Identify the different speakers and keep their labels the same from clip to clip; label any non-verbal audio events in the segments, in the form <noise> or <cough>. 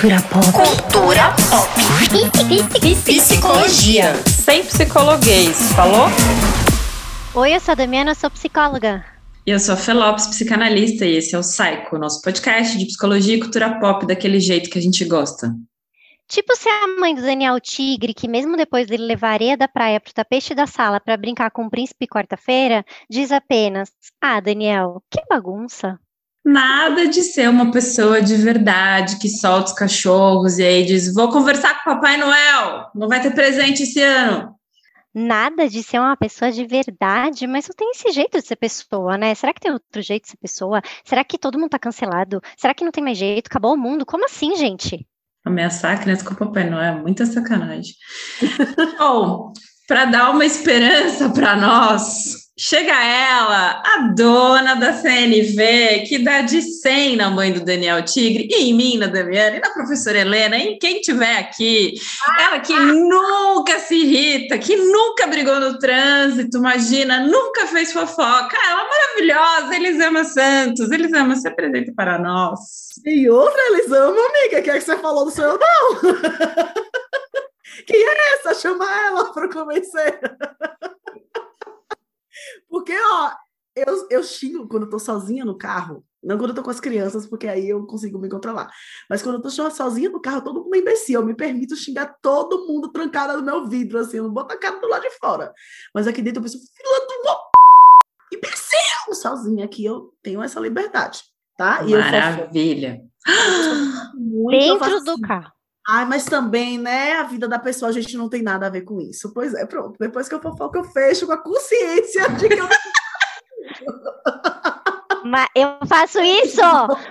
Speaker 1: Cultura pop.
Speaker 2: Cultura pop. Psicologia.
Speaker 3: Sem psicologuês, falou?
Speaker 4: Oi, eu sou a Damiana, eu sou psicóloga.
Speaker 3: E eu sou a Felopes, psicanalista, e esse é o Psycho, nosso podcast de psicologia e cultura pop daquele jeito que a gente gosta.
Speaker 4: Tipo ser a mãe do Daniel Tigre, que mesmo depois dele levar a areia da praia pro tapete da sala para brincar com o príncipe quarta-feira, diz apenas: Ah, Daniel, que bagunça.
Speaker 3: Nada de ser uma pessoa de verdade que solta os cachorros e aí diz: Vou conversar com o Papai Noel, não vai ter presente esse ano.
Speaker 4: Nada de ser uma pessoa de verdade, mas não tem esse jeito de ser pessoa, né? Será que tem outro jeito de ser pessoa? Será que todo mundo tá cancelado? Será que não tem mais jeito? Acabou o mundo? Como assim, gente?
Speaker 3: Ameaçar a criança com o Papai Noel é muita sacanagem. <laughs> Bom, para dar uma esperança para nós, Chega ela, a dona da CNV, que dá de 100 na mãe do Daniel Tigre, e em mim, na Damiana, e na professora Helena, e em quem tiver aqui. Ela que nunca se irrita, que nunca brigou no trânsito, imagina, nunca fez fofoca. Ela é maravilhosa, Elisama Santos. Elisama, se apresenta para nós.
Speaker 5: E outra, Elisama, amiga, que é que você falou do seu não? <laughs> Quem é essa? Chama ela para convencer. Porque, ó, eu, eu xingo quando eu tô sozinha no carro. Não quando eu tô com as crianças, porque aí eu consigo me controlar. Mas quando eu tô sozinha no carro, todo mundo é imbecil. Eu me permito xingar todo mundo trancado no meu vidro, assim. Eu não boto a cara do lado de fora. Mas aqui dentro eu penso, filha do imbecil! Sozinha aqui eu tenho essa liberdade, tá?
Speaker 3: E Maravilha!
Speaker 4: Eu Dentro do carro.
Speaker 5: Ai, mas também, né, a vida da pessoa, a gente não tem nada a ver com isso. Pois é, pronto. Depois que eu fofoco, eu fecho com a consciência de que eu
Speaker 4: Mas eu faço <laughs> isso,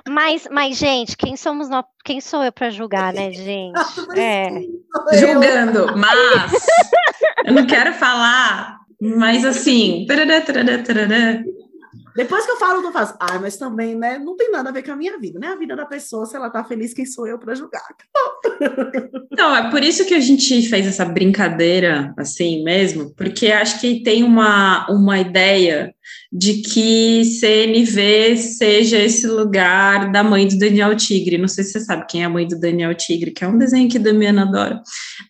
Speaker 4: mas, mas gente, quem somos nós? Quem sou eu para julgar, né, <laughs> gente?
Speaker 3: É. Julgando, mas eu não quero falar, mas assim, tarará, tarará, tarará,
Speaker 5: depois que eu falo, eu faço. Ah, mas também, né? Não tem nada a ver com a minha vida, né? A vida da pessoa, se ela tá feliz, quem sou eu para julgar? <laughs>
Speaker 3: Não, é por isso que a gente fez essa brincadeira assim mesmo, porque acho que tem uma, uma ideia de que CNV seja esse lugar da mãe do Daniel Tigre. Não sei se você sabe quem é a mãe do Daniel Tigre, que é um desenho que a Damiana adora.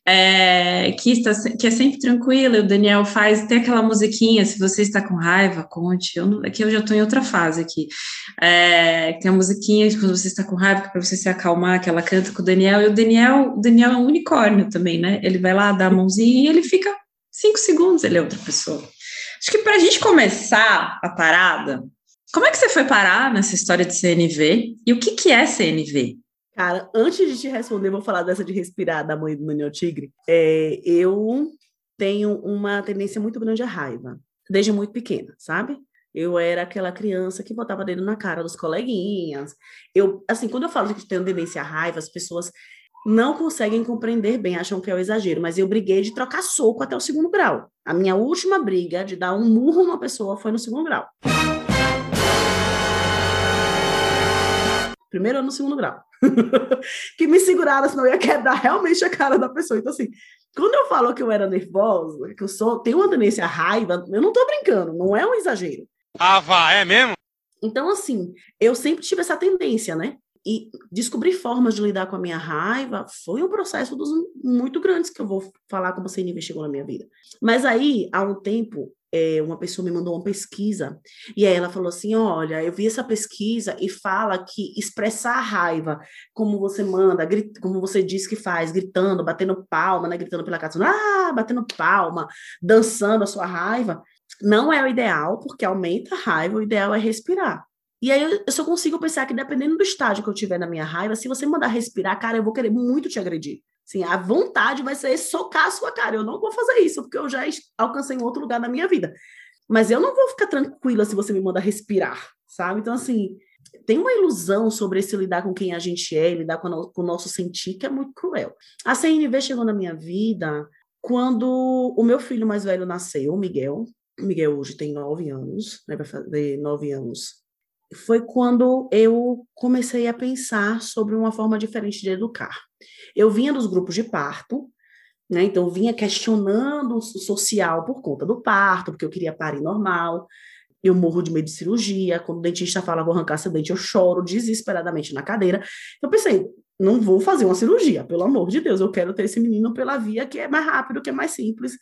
Speaker 3: É, que, está, que é sempre tranquila, e o Daniel faz, tem aquela musiquinha, se você está com raiva, conte. Eu, aqui eu já estou em outra fase aqui. É, tem a musiquinha quando você está com raiva, para você se acalmar, que ela canta com o Daniel, e o Daniel, o Daniel é um unicórnio também, né? Ele vai lá, dá a mãozinha e ele fica cinco segundos, ele é outra pessoa. Acho que para a gente começar a parada, como é que você foi parar nessa história de CNV e o que, que é CNV?
Speaker 5: Cara, antes de te responder, vou falar dessa de respirar da mãe do Daniel Tigre. É, eu tenho uma tendência muito grande à raiva, desde muito pequena, sabe? Eu era aquela criança que botava dedo na cara dos coleguinhas. Eu, assim, quando eu falo que tenho tendência à raiva, as pessoas não conseguem compreender bem, acham que é o exagero, mas eu briguei de trocar soco até o segundo grau. A minha última briga de dar um murro numa pessoa foi no segundo grau. Primeiro ano no segundo grau. <laughs> que me seguraram, senão eu ia quebrar realmente a cara da pessoa. Então, assim, quando eu falo que eu era nervosa, que eu sou, tenho uma tendência à raiva, eu não tô brincando, não é um exagero.
Speaker 6: Ah, vá, é mesmo?
Speaker 5: Então, assim, eu sempre tive essa tendência, né? E descobrir formas de lidar com a minha raiva foi um processo dos muito grandes que eu vou falar como você investigou na minha vida. Mas aí, há um tempo, é, uma pessoa me mandou uma pesquisa e aí ela falou assim: Olha, eu vi essa pesquisa e fala que expressar a raiva, como você manda, como você diz que faz, gritando, batendo palma, né? Gritando pela casa, ah, batendo palma, dançando a sua raiva, não é o ideal, porque aumenta a raiva, o ideal é respirar. E aí eu só consigo pensar que dependendo do estágio que eu tiver na minha raiva, se você mandar respirar, cara, eu vou querer muito te agredir. Assim, a vontade vai ser socar a sua cara. Eu não vou fazer isso, porque eu já alcancei um outro lugar na minha vida. Mas eu não vou ficar tranquila se você me mandar respirar, sabe? Então, assim, tem uma ilusão sobre esse lidar com quem a gente é, lidar com, o nosso sentir, que é muito cruel. A CNV chegou na minha vida quando o meu filho mais velho nasceu, o Miguel. O Miguel hoje tem nove anos, né? Vai fazer nove anos foi quando eu comecei a pensar sobre uma forma diferente de educar. Eu vinha dos grupos de parto, né? Então vinha questionando o social por conta do parto, porque eu queria parir normal. Eu morro de medo de cirurgia. Quando o dentista fala vou arrancar seu dente, eu choro desesperadamente na cadeira. Eu pensei, não vou fazer uma cirurgia, pelo amor de Deus, eu quero ter esse menino pela via que é mais rápido, que é mais simples,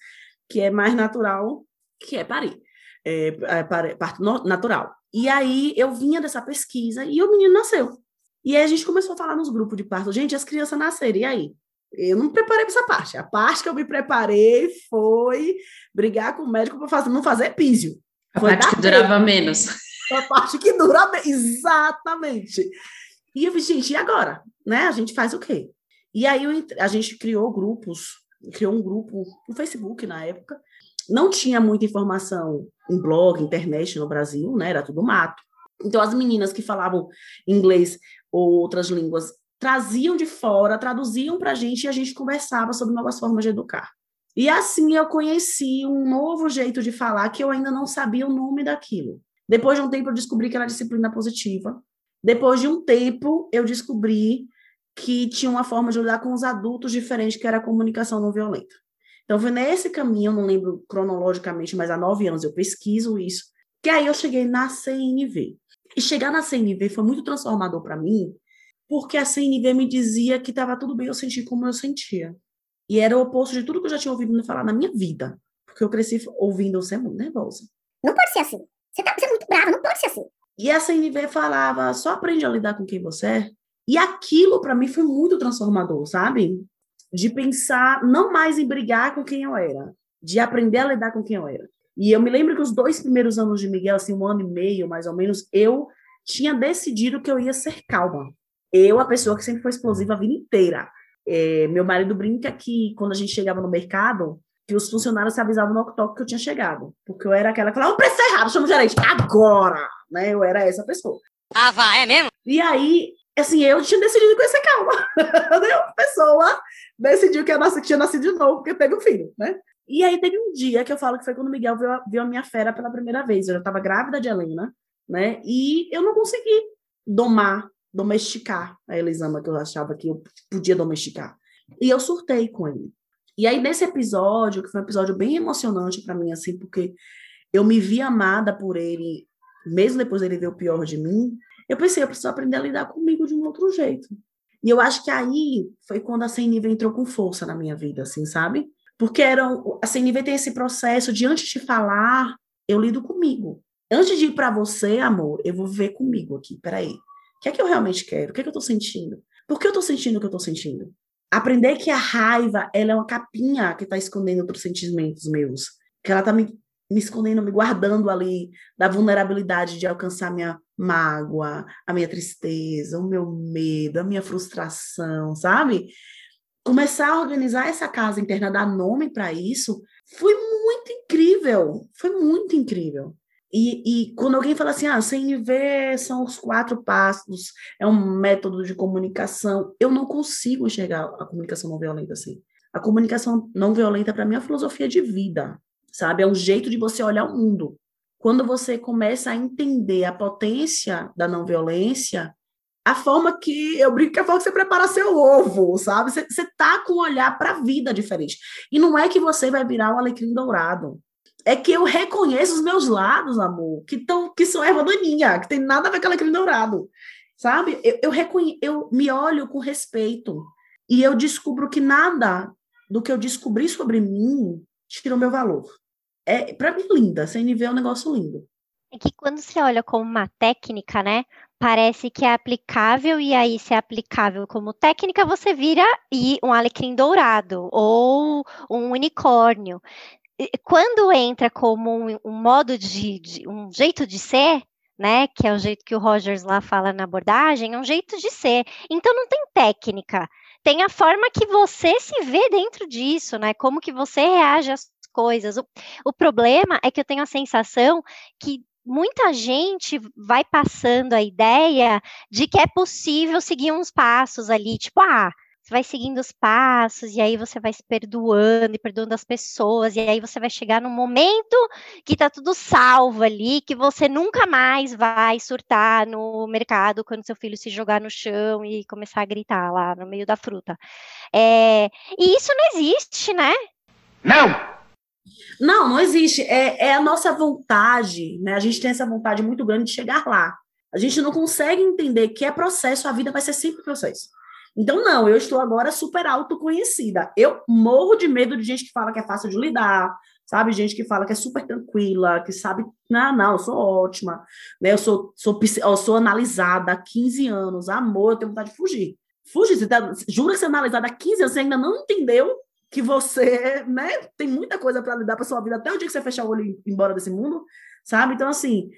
Speaker 5: que é mais natural, que é parir, é, é, parto natural. E aí eu vinha dessa pesquisa e o menino nasceu. E aí a gente começou a falar nos grupos de parto, gente, as crianças nasceram, e aí? Eu não me preparei para essa parte. A parte que eu me preparei foi brigar com o médico para fazer, não fazer písio.
Speaker 3: A foi parte que durava menos. <laughs>
Speaker 5: A parte que dura exatamente. E eu falei, gente, e agora? Né? A gente faz o quê? E aí eu, a gente criou grupos, criou um grupo no Facebook na época. Não tinha muita informação em blog, internet no Brasil, né? Era tudo mato. Então as meninas que falavam inglês ou outras línguas traziam de fora, traduziam para a gente e a gente conversava sobre novas formas de educar. E assim eu conheci um novo jeito de falar que eu ainda não sabia o nome daquilo. Depois de um tempo eu descobri que era disciplina positiva, depois de um tempo, eu descobri que tinha uma forma de lidar com os adultos diferente, que era a comunicação não violenta. Então, foi nesse caminho, eu não lembro cronologicamente, mas há nove anos eu pesquiso isso, que aí eu cheguei na CNV. E chegar na CNV foi muito transformador para mim, porque a CNV me dizia que estava tudo bem eu sentir como eu sentia. E era o oposto de tudo que eu já tinha ouvido me falar na minha vida. Porque eu cresci ouvindo eu ser muito nervosa.
Speaker 2: Não pode ser assim. Você, tá, você é muito brava, não pode ser assim.
Speaker 5: E a CNV falava, só aprende a lidar com quem você é. E aquilo para mim foi muito transformador, sabe? De pensar não mais em brigar com quem eu era, de aprender a lidar com quem eu era. E eu me lembro que os dois primeiros anos de Miguel, assim, um ano e meio mais ou menos, eu tinha decidido que eu ia ser calma. Eu, a pessoa que sempre foi explosiva a vida inteira. É, meu marido brinca que quando a gente chegava no mercado, que os funcionários se avisavam no toque que eu tinha chegado. Porque eu era aquela que falava, o preço é errado, chama o gerente, agora! Né? Eu era essa pessoa.
Speaker 2: Ah, vai, é mesmo?
Speaker 5: E aí, assim, eu tinha decidido conhecer calma. <laughs> a pessoa decidiu que, nasci, que tinha nascido de novo, porque teve um filho, né? E aí teve um dia que eu falo que foi quando o Miguel viu a, viu a minha fera pela primeira vez. Eu já estava grávida de Helena, né? E eu não consegui domar, domesticar a Elisama, que eu achava que eu podia domesticar. E eu surtei com ele. E aí, nesse episódio, que foi um episódio bem emocionante para mim, assim, porque eu me vi amada por ele, mesmo depois dele ver o pior de mim, eu pensei, eu preciso aprender a lidar comigo de um outro jeito. E eu acho que aí foi quando a CNV entrou com força na minha vida, assim, sabe? Porque era, a CNV tem esse processo de, antes de falar, eu lido comigo. Antes de ir para você, amor, eu vou ver comigo aqui, peraí. O que é que eu realmente quero? O que é que eu tô sentindo? Por que eu tô sentindo o que eu tô sentindo? Aprender que a raiva, ela é uma capinha que está escondendo outros sentimentos meus. Que ela está me, me escondendo, me guardando ali da vulnerabilidade de alcançar minha mágoa, a minha tristeza, o meu medo, a minha frustração, sabe? Começar a organizar essa casa interna, dar nome para isso, foi muito incrível. Foi muito incrível. E, e, quando alguém fala assim, ah, CNV são os quatro passos, é um método de comunicação, eu não consigo enxergar a comunicação não violenta assim. A comunicação não violenta, para mim, é uma filosofia de vida, sabe? É um jeito de você olhar o mundo. Quando você começa a entender a potência da não violência, a forma que eu brinco que é a forma que você prepara seu ovo, sabe? Você, você tá com um olhar para a vida diferente. E não é que você vai virar um alecrim dourado é que eu reconheço os meus lados, amor, que, tão, que são erva daninha, que tem nada a ver com aquele dourado, sabe? Eu, eu, reconhe, eu me olho com respeito e eu descubro que nada do que eu descobri sobre mim tira o meu valor. É, para mim, linda. CNV é um negócio lindo.
Speaker 4: É que quando você olha como uma técnica, né? Parece que é aplicável, e aí, se é aplicável como técnica, você vira e um alecrim dourado ou um unicórnio quando entra como um, um modo de, de, um jeito de ser, né, que é o jeito que o Rogers lá fala na abordagem, é um jeito de ser. Então não tem técnica, tem a forma que você se vê dentro disso, né? Como que você reage às coisas. O, o problema é que eu tenho a sensação que muita gente vai passando a ideia de que é possível seguir uns passos ali, tipo, ah, você vai seguindo os passos, e aí você vai se perdoando e perdoando as pessoas, e aí você vai chegar num momento que tá tudo salvo ali, que você nunca mais vai surtar no mercado quando seu filho se jogar no chão e começar a gritar lá no meio da fruta. É, e isso não existe, né?
Speaker 5: Não! Não, não existe. É, é a nossa vontade, né? A gente tem essa vontade muito grande de chegar lá. A gente não consegue entender que é processo, a vida vai ser sempre processo. Então, não, eu estou agora super autoconhecida. Eu morro de medo de gente que fala que é fácil de lidar, sabe? Gente que fala que é super tranquila, que sabe, não, não, eu sou ótima, né? Eu sou, sou, eu sou analisada há 15 anos, amor, eu tenho vontade de fugir. Fuge, você tá, jura que você é analisada há 15 anos, você ainda não entendeu que você, né, tem muita coisa para lidar para sua vida até o dia que você fechar o olho e ir embora desse mundo, sabe? Então, assim,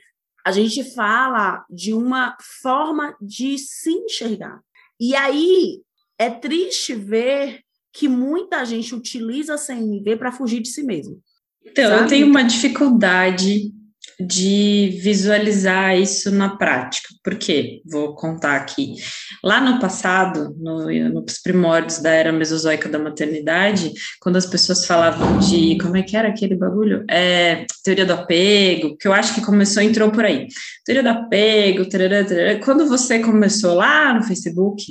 Speaker 5: a gente fala de uma forma de se enxergar. E aí é triste ver que muita gente utiliza a CNV para fugir de si mesmo.
Speaker 3: Então, sabe? eu tenho uma dificuldade de visualizar isso na prática. Por quê? Vou contar aqui. Lá no passado, no, nos primórdios da era mesozoica da maternidade, quando as pessoas falavam de como é que era aquele bagulho? É, teoria do apego, que eu acho que começou, entrou por aí. Teoria do apego, tarará, tarará. quando você começou lá no Facebook,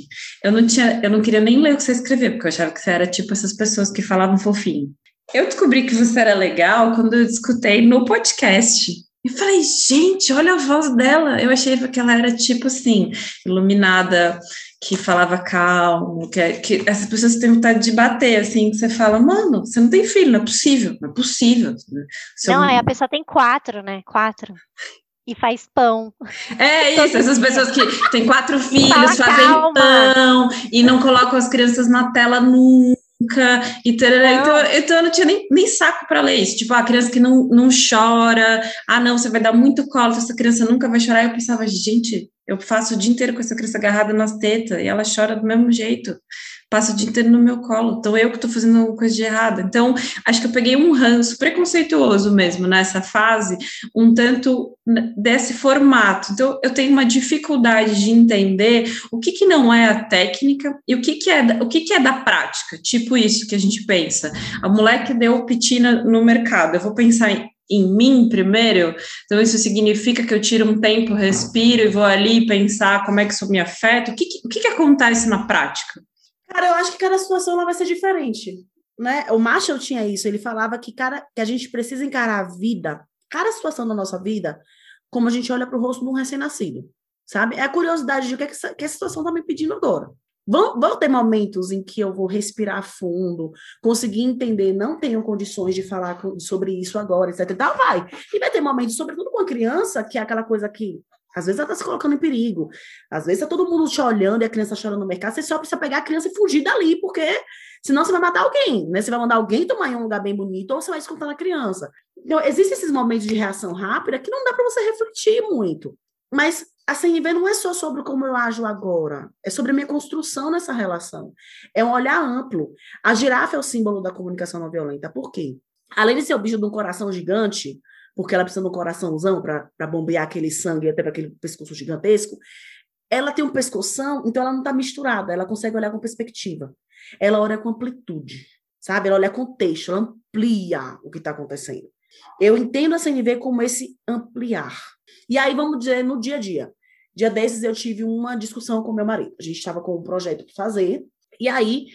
Speaker 3: eu não tinha, eu não queria nem ler o que você escrevia, porque eu achava que você era tipo essas pessoas que falavam fofinho. Eu descobri que você era legal quando eu escutei no podcast. E falei, gente, olha a voz dela. Eu achei que ela era tipo assim, iluminada, que falava calmo, que, que essas pessoas têm vontade de bater, assim, que você fala, mano, você não tem filho, não é possível, não é possível.
Speaker 4: Seu... Não, aí a pessoa tem quatro, né? Quatro. E faz pão.
Speaker 3: É <laughs> isso, essas pessoas que têm quatro filhos, Fala fazem calma. pão e não colocam as crianças na tela nunca nunca, e então, então eu não tinha nem, nem saco para ler isso, tipo, a criança que não, não chora, ah não, você vai dar muito colo, essa criança nunca vai chorar, eu pensava, gente, eu faço o dia inteiro com essa criança agarrada nas tetas, e ela chora do mesmo jeito, passa o dia inteiro no meu colo, então eu que estou fazendo alguma coisa de errado. Então, acho que eu peguei um ranço preconceituoso mesmo nessa fase, um tanto desse formato. Então, eu tenho uma dificuldade de entender o que, que não é a técnica e o que, que é o que, que é da prática, tipo isso que a gente pensa. A moleque deu pitina no mercado, eu vou pensar em em mim primeiro, então isso significa que eu tiro um tempo, respiro e vou ali pensar como é que isso me afeta, o que, que o que, que acontece na prática?
Speaker 5: Cara, eu acho que cada situação ela vai ser diferente, né? O Marshall tinha isso, ele falava que, cara, que a gente precisa encarar a vida, cada situação da nossa vida, como a gente olha para o rosto de um recém-nascido, sabe? É a curiosidade de o que, é que, essa, que a situação está me pedindo agora. Vão, vão, ter momentos em que eu vou respirar fundo, conseguir entender, não tenho condições de falar sobre isso agora, etc. Então vai. E vai ter momentos, sobretudo com a criança, que é aquela coisa que às vezes ela está se colocando em perigo. Às vezes está todo mundo te olhando e a criança chorando no mercado. Você só precisa pegar a criança e fugir dali, porque senão você vai matar alguém, né? Você vai mandar alguém tomar em um lugar bem bonito ou você vai escutar a criança. Então, existem esses momentos de reação rápida que não dá para você refletir muito. Mas a CNV não é só sobre como eu ajo agora, é sobre a minha construção nessa relação. É um olhar amplo. A girafa é o símbolo da comunicação não violenta. Por quê? Além de ser o bicho de um coração gigante, porque ela precisa de um coraçãozão para bombear aquele sangue até para aquele pescoço gigantesco. Ela tem um pescoção, então ela não está misturada, ela consegue olhar com perspectiva. Ela olha com amplitude, sabe? Ela olha com texto, ela amplia o que está acontecendo. Eu entendo a CNV como esse ampliar. E aí, vamos dizer, no dia a dia. Dia desses, eu tive uma discussão com meu marido. A gente estava com um projeto para fazer, e aí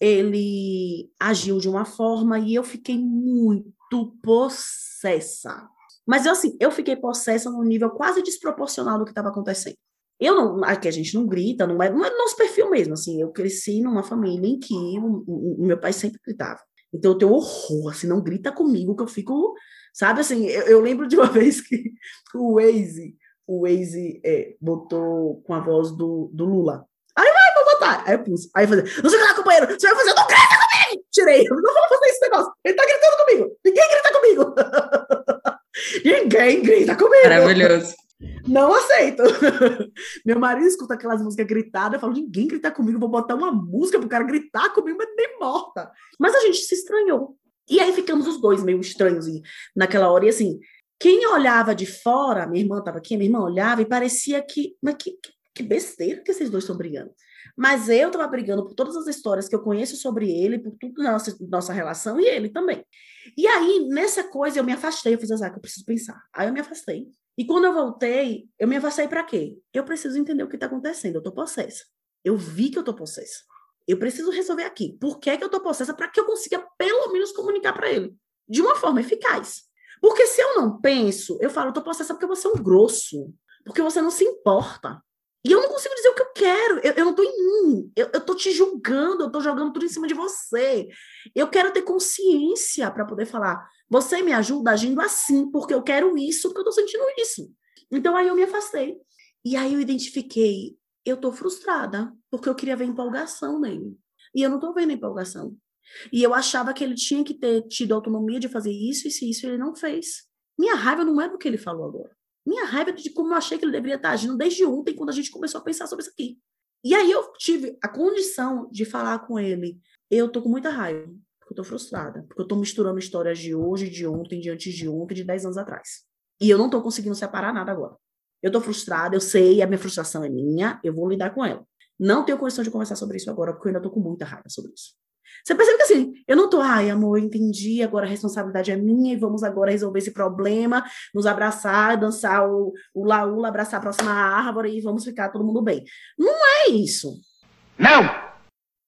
Speaker 5: ele agiu de uma forma e eu fiquei muito possessa. Mas eu, assim, eu fiquei possessa num nível quase desproporcional do que estava acontecendo. Eu não, aqui a gente não grita, não é, não é nosso perfil mesmo, assim, eu cresci numa família em que o, o, o meu pai sempre gritava. Então eu tenho horror, assim, não grita comigo que eu fico, sabe, assim, eu, eu lembro de uma <laughs> vez que o Waze, o Waze é, botou com a voz do, do Lula. Aí vai, vou botar. Aí eu pus. Aí eu falei, não sei o que lá, companheiro, você vai fazer, não grita comigo! Tirei, eu não vou fazer esse negócio. Ele tá gritando comigo, ninguém grita comigo. <laughs> Ninguém grita comigo.
Speaker 3: Maravilhoso.
Speaker 5: Não aceito. <laughs> Meu marido escuta aquelas músicas gritadas, eu falo, ninguém grita comigo, vou botar uma música pro cara gritar comigo, mas nem morta. Mas a gente se estranhou. E aí ficamos os dois meio estranhos naquela hora. E assim, quem olhava de fora, minha irmã estava aqui, minha irmã olhava e parecia que, mas que, que besteira que esses dois estão brigando. Mas eu estava brigando por todas as histórias que eu conheço sobre ele, por tudo da nossa, nossa relação, e ele também. E aí, nessa coisa, eu me afastei, eu fiz azar, que eu preciso pensar. Aí eu me afastei. E quando eu voltei, eu me afastei para quê? Eu preciso entender o que está acontecendo, eu estou possessa. Eu vi que eu estou possessa. Eu preciso resolver aqui. Por que, que eu estou possessa? Para que eu consiga, pelo menos, comunicar para ele. De uma forma eficaz. Porque se eu não penso, eu falo, eu estou possessa porque você é um grosso. Porque você não se importa. E eu não consigo dizer o que eu quero. Eu, eu não estou em mim. Eu, estou te julgando, eu estou jogando tudo em cima de você. Eu quero ter consciência para poder falar. Você me ajuda agindo assim, porque eu quero isso, porque eu estou sentindo isso. Então aí eu me afastei. E aí eu identifiquei, eu estou frustrada, porque eu queria ver empolgação nele. E eu não estou vendo empolgação. E eu achava que ele tinha que ter tido autonomia de fazer isso, e se isso ele não fez. Minha raiva não é do que ele falou agora. Minha raiva de como eu achei que ele deveria estar agindo desde ontem, quando a gente começou a pensar sobre isso aqui. E aí eu tive a condição de falar com ele. Eu tô com muita raiva, porque eu tô frustrada, porque eu tô misturando histórias de hoje, de ontem, de antes de ontem, de 10 anos atrás. E eu não tô conseguindo separar nada agora. Eu tô frustrada, eu sei, a minha frustração é minha, eu vou lidar com ela. Não tenho condição de conversar sobre isso agora, porque eu ainda tô com muita raiva sobre isso. Você percebe que assim, eu não tô, ai, amor, eu entendi, agora a responsabilidade é minha e vamos agora resolver esse problema, nos abraçar, dançar o, o laúla, abraçar a próxima árvore e vamos ficar todo mundo bem. Não é isso.
Speaker 1: Não!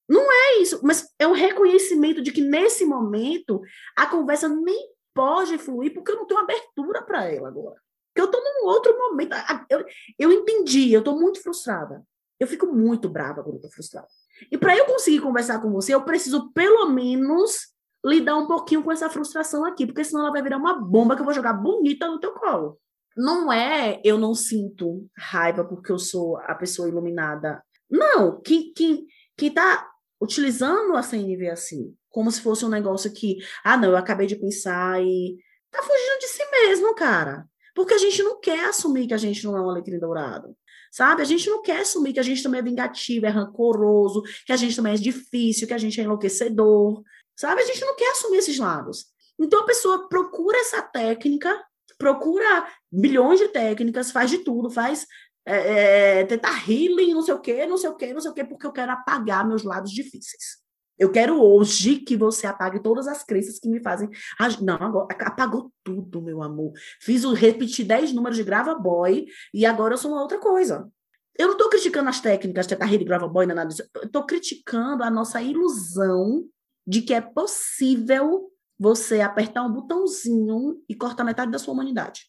Speaker 5: Não é isso, mas é um reconhecimento de que nesse momento a conversa nem pode fluir porque eu não tenho abertura para ela agora. Porque eu tô num outro momento. Eu, eu entendi, eu tô muito frustrada. Eu fico muito brava quando eu tô frustrada. E para eu conseguir conversar com você, eu preciso pelo menos lidar um pouquinho com essa frustração aqui, porque senão ela vai virar uma bomba que eu vou jogar bonita no teu colo. Não é eu não sinto raiva porque eu sou a pessoa iluminada. Não, quem, quem, quem tá utilizando a CNV assim, como se fosse um negócio que, ah, não, eu acabei de pensar e tá fugindo de si mesmo, cara. Porque a gente não quer assumir que a gente não é um alecrim dourado. Sabe? A gente não quer assumir que a gente também é vingativo, é rancoroso, que a gente também é difícil, que a gente é enlouquecedor. Sabe? A gente não quer assumir esses lados. Então a pessoa procura essa técnica, procura milhões de técnicas, faz de tudo, faz é, é, tentar healing, não sei o quê, não sei o quê, não sei o quê, porque eu quero apagar meus lados difíceis. Eu quero hoje que você apague todas as crenças que me fazem. Não, agora apagou tudo, meu amor. Fiz o repetir 10 números de grava boy e agora eu sou uma outra coisa. Eu não estou criticando as técnicas de carreira de grava boy, nada disso. Eu estou criticando a nossa ilusão de que é possível você apertar um botãozinho e cortar metade da sua humanidade.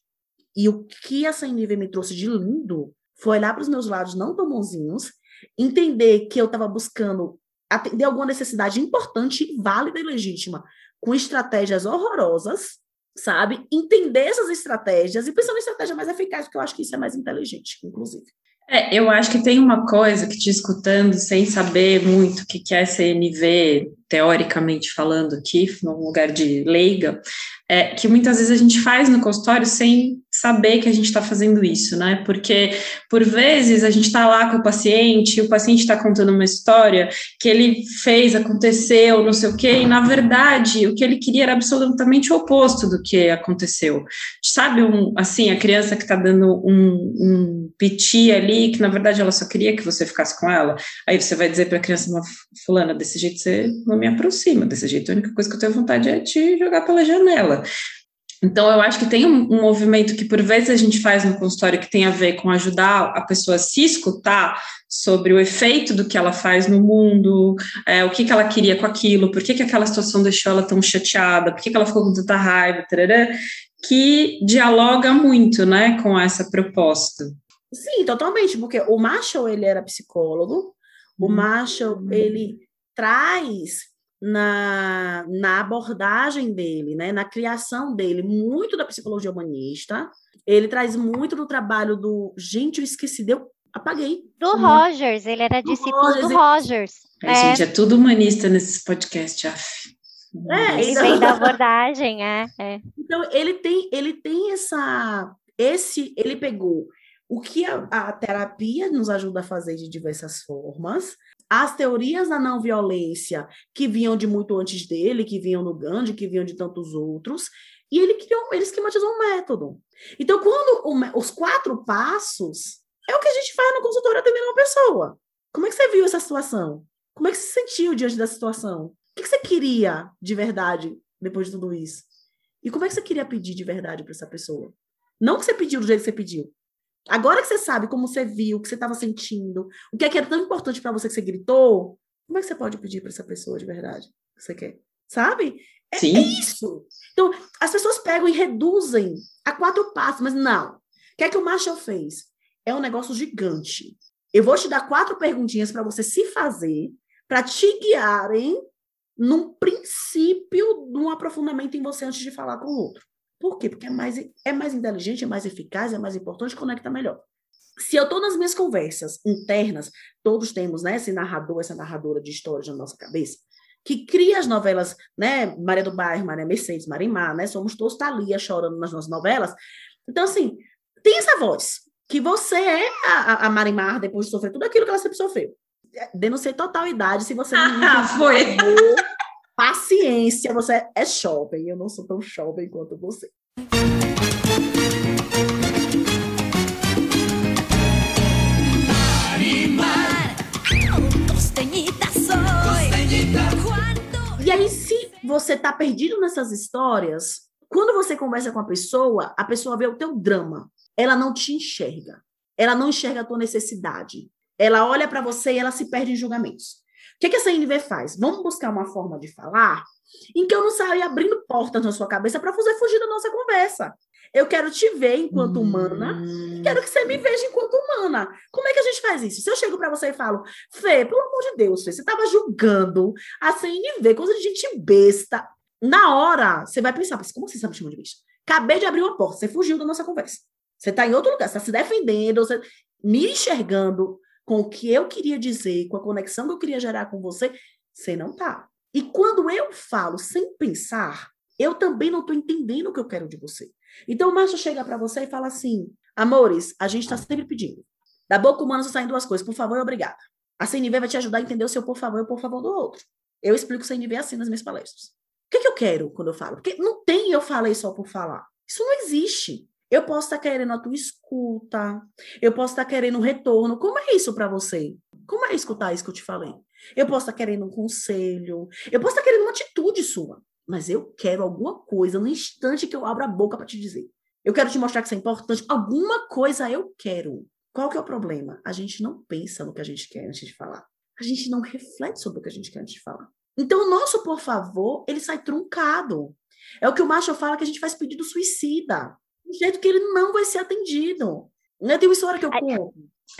Speaker 5: E o que a CNV me trouxe de lindo foi olhar para os meus lados não tão bonzinhos, entender que eu estava buscando atender alguma necessidade importante, válida e legítima, com estratégias horrorosas, sabe? Entender essas estratégias e pensar na estratégia mais eficaz, porque eu acho que isso é mais inteligente, inclusive.
Speaker 3: É, eu acho que tem uma coisa que te escutando sem saber muito o que é CNV, teoricamente falando aqui, num lugar de leiga, é, que muitas vezes a gente faz no consultório sem saber que a gente está fazendo isso, né? Porque, por vezes, a gente está lá com o paciente, e o paciente está contando uma história que ele fez, aconteceu, não sei o quê, e, na verdade, o que ele queria era absolutamente o oposto do que aconteceu. Sabe, um, assim, a criança que está dando um, um piti ali, que, na verdade, ela só queria que você ficasse com ela, aí você vai dizer para a criança, fulana, desse jeito você não me aproxima, desse jeito a única coisa que eu tenho vontade é te jogar pela janela. Então, eu acho que tem um, um, movimento que, por vezes, a gente faz no consultório que tem a ver com ajudar a pessoa a se escutar sobre o efeito do que ela faz no mundo, é, o que, que ela queria com aquilo, por que, que aquela situação deixou ela tão chateada, por que, que ela ficou com tanta raiva, tarará, que dialoga muito né, com essa proposta.
Speaker 5: Sim, totalmente, porque o Marshall, ele era psicólogo, o hum. Marshall, ele traz na, na abordagem dele, né, na criação dele, muito da psicologia humanista. Ele traz muito do trabalho do. Gente, eu esqueci, deu. Apaguei.
Speaker 4: Do Rogers, ele era do discípulo Rogers, do Rogers.
Speaker 3: É, é. Gente, é tudo humanista nesse podcast, af.
Speaker 4: É, ele vem da abordagem, é, é.
Speaker 5: Então, ele tem, ele tem essa. Esse, ele pegou o que a, a terapia nos ajuda a fazer de diversas formas, as teorias da não violência que vinham de muito antes dele, que vinham no Gandhi, que vinham de tantos outros, e ele criou, ele esquematizou um método. Então, quando o, os quatro passos é o que a gente faz no consultório atendendo uma pessoa. Como é que você viu essa situação? Como é que você se sentiu diante da situação? O que você queria de verdade depois de tudo isso? E como é que você queria pedir de verdade para essa pessoa? Não que você pediu do jeito que você pediu, Agora que você sabe como você viu, o que você estava sentindo, o que é que era tão importante para você que você gritou, como é que você pode pedir para essa pessoa de verdade que você quer? Sabe? É, é, isso. Então, as pessoas pegam e reduzem a quatro passos, mas não. O que é que o Marshall fez? É um negócio gigante. Eu vou te dar quatro perguntinhas para você se fazer, para te guiarem num princípio de um aprofundamento em você antes de falar com o outro. Por quê? Porque é mais, é mais inteligente, é mais eficaz, é mais importante, conecta melhor. Se eu estou nas minhas conversas internas, todos temos né, esse narrador, essa narradora de histórias na nossa cabeça, que cria as novelas, né? Maria do Bairro, Maria Mercedes, Marimar, né? Somos todos Thalia chorando nas nossas novelas. Então, assim, tem essa voz, que você é a, a Marimar depois de sofrer tudo aquilo que ela sempre sofreu. Denunciei total idade, se você não <laughs>
Speaker 3: ah, foi.
Speaker 5: Paciência, você é jovem, eu não sou tão jovem quanto você. E aí, se você está perdido nessas histórias, quando você conversa com a pessoa, a pessoa vê o teu drama. Ela não te enxerga. Ela não enxerga a tua necessidade. Ela olha para você e ela se perde em julgamentos. O que, que essa NV faz? Vamos buscar uma forma de falar em que eu não saia abrindo portas na sua cabeça para fazer fugir da nossa conversa. Eu quero te ver enquanto humana, hum. quero que você me veja enquanto humana. Como é que a gente faz isso? Se eu chego para você e falo, Fê, pelo amor de Deus, Fê, você estava julgando a CNV, coisa de gente besta. Na hora, você vai pensar, como você está me chamando de besta? Acabei de abrir uma porta, você fugiu da nossa conversa. Você está em outro lugar, você está se defendendo, você... me enxergando com o que eu queria dizer, com a conexão que eu queria gerar com você, você não está. E quando eu falo sem pensar, eu também não estou entendendo o que eu quero de você. Então o macho chega para você e fala assim: amores, a gente está sempre pedindo. Da boca humana só saem duas coisas, por favor e obrigada. A CNV vai te ajudar a entender o seu por favor e o por favor do outro. Eu explico CNV assim nas minhas palestras. O que, que eu quero quando eu falo? Porque não tem eu falei só por falar. Isso não existe. Eu posso estar querendo a tua escuta, eu posso estar querendo um retorno. Como é isso para você? Como é escutar isso que eu te falei? Eu posso estar querendo um conselho, eu posso estar querendo uma atitude sua mas eu quero alguma coisa no instante que eu abro a boca para te dizer. Eu quero te mostrar que isso é importante. Alguma coisa eu quero. Qual que é o problema? A gente não pensa no que a gente quer antes de falar. A gente não reflete sobre o que a gente quer antes de falar. Então, o nosso por favor, ele sai truncado. É o que o macho fala que a gente faz pedido suicida. Do jeito que ele não vai ser atendido. Eu tenho uma história que eu conto.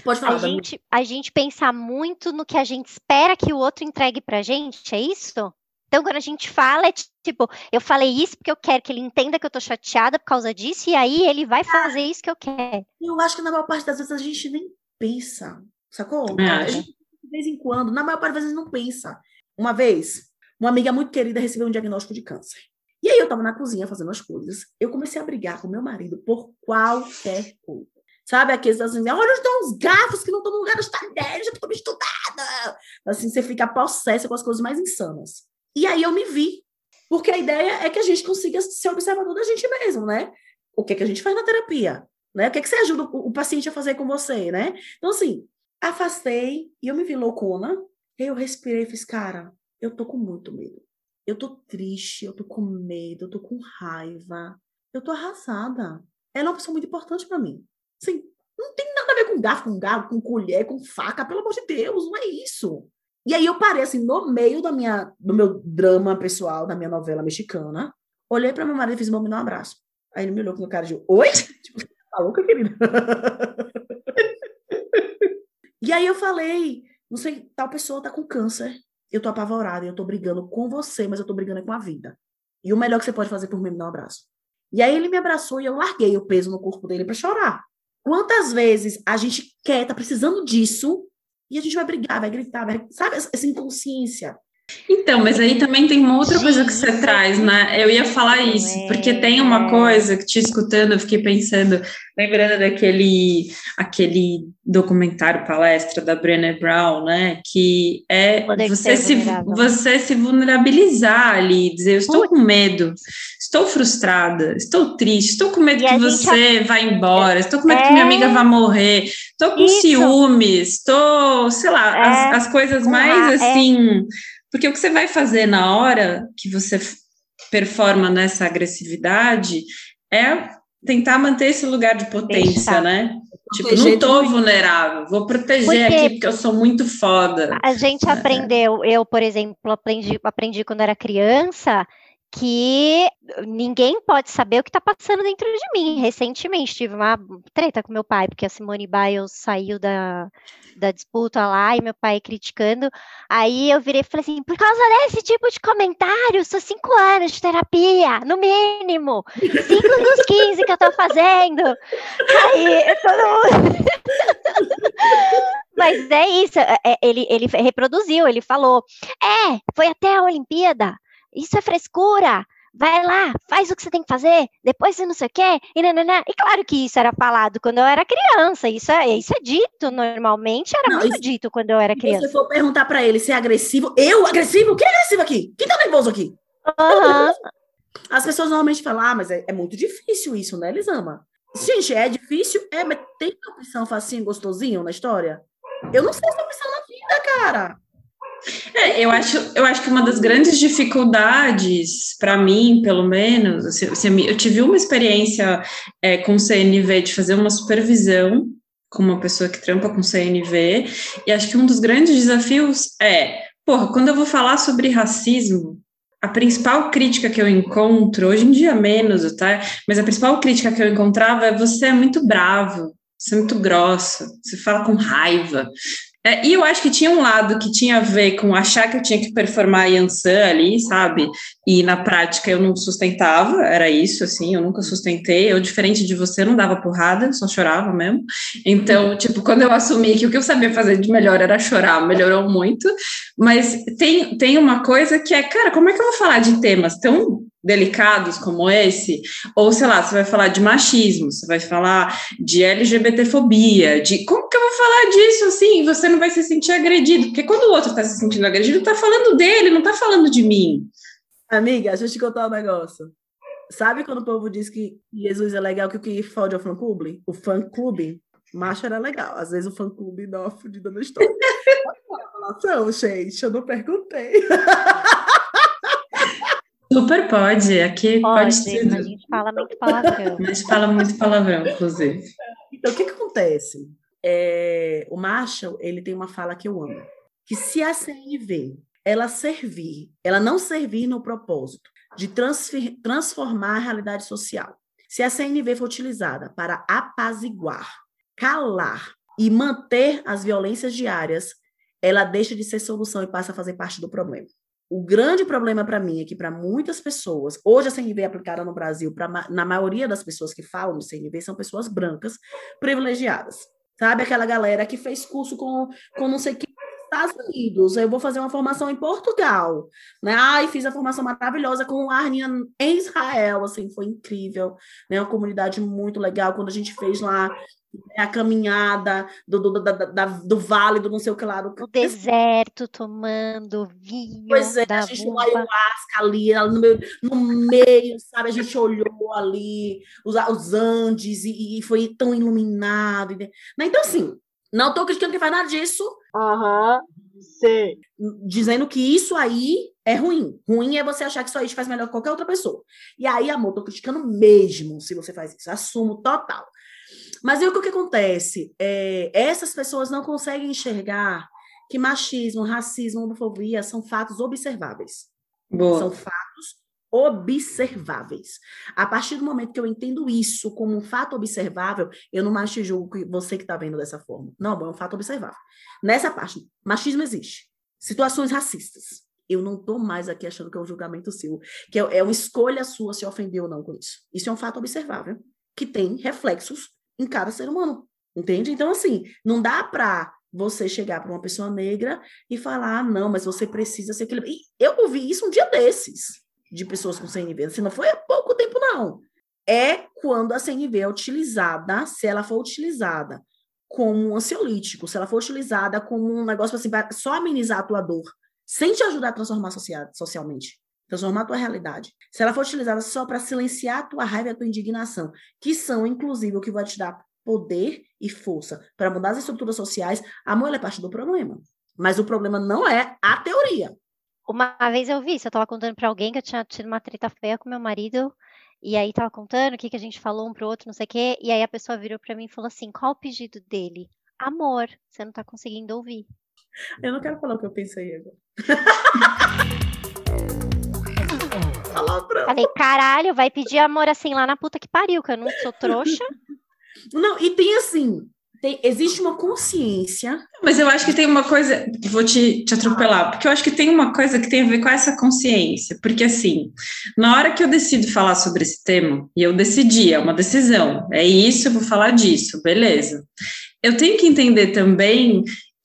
Speaker 5: Pode falar.
Speaker 4: A gente, a gente pensa muito no que a gente espera que o outro entregue pra gente, é isso? Então, quando a gente fala, é tipo, eu falei isso porque eu quero que ele entenda que eu tô chateada por causa disso, e aí ele vai fazer isso que eu quero.
Speaker 5: Eu acho que na maior parte das vezes a gente nem pensa, sacou? É. Gente, de vez em quando, na maior parte das vezes não pensa. Uma vez, uma amiga muito querida recebeu um diagnóstico de câncer. E aí eu tava na cozinha fazendo as coisas, eu comecei a brigar com meu marido por qualquer coisa. Sabe, aqueles assim, olha estão os garfos que não estão no lugar dos talheres, já tô estudada. Assim, você fica possessa com as coisas mais insanas. E aí eu me vi. Porque a ideia é que a gente consiga ser observador da gente mesmo, né? O que, é que a gente faz na terapia? Né? O que, é que você ajuda o, o paciente a fazer com você, né? Então, assim, afastei e eu me vi loucona. Eu respirei e fiz, cara, eu tô com muito medo. Eu tô triste, eu tô com medo, eu tô com raiva. Eu tô arrasada. Ela é uma pessoa muito importante para mim. Assim, não tem nada a ver com garfo, com garfo, com colher, com faca, pelo amor de Deus, não é isso. E aí eu parei assim, no meio da minha, do meu drama pessoal, da minha novela mexicana, olhei para meu marido e fiz, me dar um abraço. Aí ele me olhou com o cara de, oi? <laughs> Tipo, tá louca, querida? <laughs> e aí eu falei, não sei, tal pessoa tá com câncer, eu tô apavorada, eu tô brigando com você, mas eu tô brigando com a vida. E o melhor que você pode fazer por mim é me dar um abraço. E aí ele me abraçou e eu larguei o peso no corpo dele para chorar. Quantas vezes a gente quer, tá precisando disso, e a gente vai brigar, vai gritar, vai, sabe? Essa inconsciência.
Speaker 3: Então, mas aí também tem uma outra coisa que você traz, né? Eu ia falar isso, porque tem uma coisa que te escutando, eu fiquei pensando, lembrando daquele aquele documentário palestra da Brené Brown, né? Que é você se, você se vulnerabilizar ali, dizer, eu estou com medo, estou frustrada, estou triste, estou com medo e que você vá embora, estou com medo é... que minha amiga vá morrer, estou com isso. ciúmes, estou, sei lá, é... as, as coisas mais é... assim porque o que você vai fazer na hora que você performa nessa agressividade é tentar manter esse lugar de potência, Deixar. né? Tipo, não estou vulnerável, vou proteger porque aqui porque eu sou muito foda.
Speaker 4: A gente é. aprendeu, eu, por exemplo, aprendi, aprendi quando era criança que ninguém pode saber o que está passando dentro de mim. Recentemente tive uma treta com meu pai, porque a Simone Biles saiu da, da disputa lá e meu pai criticando. Aí eu virei e falei assim: por causa desse tipo de comentário, sou cinco anos de terapia, no mínimo. Cinco dos 15 que eu tô fazendo. Aí todo mundo. <laughs> Mas é isso, é, é, ele, ele reproduziu, ele falou: é, foi até a Olimpíada, isso é frescura vai lá, faz o que você tem que fazer, depois você não sei o quê, e nananã. E claro que isso era falado quando eu era criança, isso é, isso é dito normalmente, era não, muito isso, dito quando eu era criança. Se
Speaker 5: você for perguntar para ele se é agressivo, eu agressivo? Quem é agressivo aqui? Quem tá nervoso aqui?
Speaker 4: Uhum.
Speaker 5: As pessoas normalmente falam, ah, mas é, é muito difícil isso, né, Elisama? Gente, é difícil, é, mas tem uma opção facinho, gostosinho na história? Eu não sei essa opção na vida, cara.
Speaker 3: É, eu acho, eu acho que uma das grandes dificuldades, para mim, pelo menos, assim, eu tive uma experiência é, com CNV de fazer uma supervisão com uma pessoa que trampa com CNV, e acho que um dos grandes desafios é, porra, quando eu vou falar sobre racismo, a principal crítica que eu encontro, hoje em dia menos, tá? Mas a principal crítica que eu encontrava é você é muito bravo, você é muito grossa, você fala com raiva, é, e eu acho que tinha um lado que tinha a ver com achar que eu tinha que performar Yansan ali, sabe? E na prática eu não sustentava, era isso, assim, eu nunca sustentei. Eu, diferente de você, não dava porrada, só chorava mesmo. Então, tipo, quando eu assumi que o que eu sabia fazer de melhor era chorar, melhorou muito. Mas tem, tem uma coisa que é, cara, como é que eu vou falar de temas tão delicados como esse, ou sei lá, você vai falar de machismo, você vai falar de LGBTfobia, de como que eu vou falar disso assim? Você não vai se sentir agredido, porque quando o outro está se sentindo agredido, está falando dele, não está falando de mim.
Speaker 5: Amiga, deixa eu te contar um negócio. Sabe quando o povo diz que Jesus é legal, que o que fode é o fã-clube? O fã-clube, macho era legal. Às vezes o fã-clube dá uma fodida na história. <laughs> Não, gente, eu não perguntei. <laughs>
Speaker 3: Super pode, aqui pode,
Speaker 4: pode tudo. A gente fala muito palavrão.
Speaker 3: A gente fala muito palavrão, inclusive.
Speaker 5: Então, o que, que acontece? É, o Marshall, ele tem uma fala que eu amo, que se a CNV, ela servir, ela não servir no propósito de transformar a realidade social, se a CNV for utilizada para apaziguar, calar e manter as violências diárias, ela deixa de ser solução e passa a fazer parte do problema. O grande problema para mim é que para muitas pessoas, hoje a CNV é aplicada no Brasil, pra, na maioria das pessoas que falam de CNV são pessoas brancas privilegiadas. Sabe aquela galera que fez curso com, com não sei que Estados Unidos, eu vou fazer uma formação em Portugal, né? Ai, fiz a formação maravilhosa com a Arninha em Israel, assim, foi incrível, né? Uma comunidade muito legal quando a gente fez lá a caminhada do, do, da, da, do vale, do não sei o que lá. Do...
Speaker 4: O deserto, tomando vinho.
Speaker 5: Pois é, a gente bomba. ayahuasca ali, no meio, no meio, sabe? A gente olhou ali os, os Andes e, e foi tão iluminado. Né? Então, assim, não estou criticando quem faz nada disso.
Speaker 1: Aham, uhum, sim.
Speaker 5: Dizendo que isso aí é ruim. Ruim é você achar que isso aí te faz melhor que qualquer outra pessoa. E aí, amor, tô criticando mesmo se você faz isso. Assumo total. Mas aí o que, acontece? É, essas pessoas não conseguem enxergar que machismo, racismo, homofobia são fatos observáveis.
Speaker 3: Boa.
Speaker 5: São fatos observáveis. A partir do momento que eu entendo isso como um fato observável, eu não mais te julgo você que está vendo dessa forma. Não, é um fato observável. Nessa parte, machismo existe. Situações racistas. Eu não estou mais aqui achando que é um julgamento seu, que é, é uma escolha sua se ofender ou não com isso. Isso é um fato observável, que tem reflexos em cada ser humano, entende? Então, assim, não dá para você chegar para uma pessoa negra e falar, ah, não, mas você precisa ser aquele. Eu ouvi isso um dia desses, de pessoas com CNV, assim, não foi há pouco tempo, não. É quando a CNV é utilizada, se ela for utilizada como um ansiolítico, se ela for utilizada como um negócio assim, para só amenizar a tua dor, sem te ajudar a transformar social, socialmente transformar a tua realidade. Se ela for utilizada só para silenciar a tua raiva e a tua indignação, que são, inclusive, o que vai te dar poder e força para mudar as estruturas sociais, a amor é parte do problema. Mas o problema não é a teoria.
Speaker 4: Uma vez eu vi isso, eu estava contando para alguém que eu tinha tido uma treta feia com meu marido, e aí estava contando o que, que a gente falou um pro outro, não sei o quê, e aí a pessoa virou para mim e falou assim: qual o pedido dele? Amor, você não está conseguindo ouvir.
Speaker 5: Eu não quero falar o que eu pensei agora. <laughs>
Speaker 4: Falei, caralho, vai pedir amor assim lá na puta que pariu, que eu não sou trouxa. <laughs>
Speaker 5: Não, e tem assim, tem, existe uma consciência.
Speaker 3: Mas eu acho que tem uma coisa, vou te, te atropelar, porque eu acho que tem uma coisa que tem a ver com essa consciência, porque assim, na hora que eu decido falar sobre esse tema, e eu decidi, é uma decisão, é isso, eu vou falar disso, beleza. Eu tenho que entender também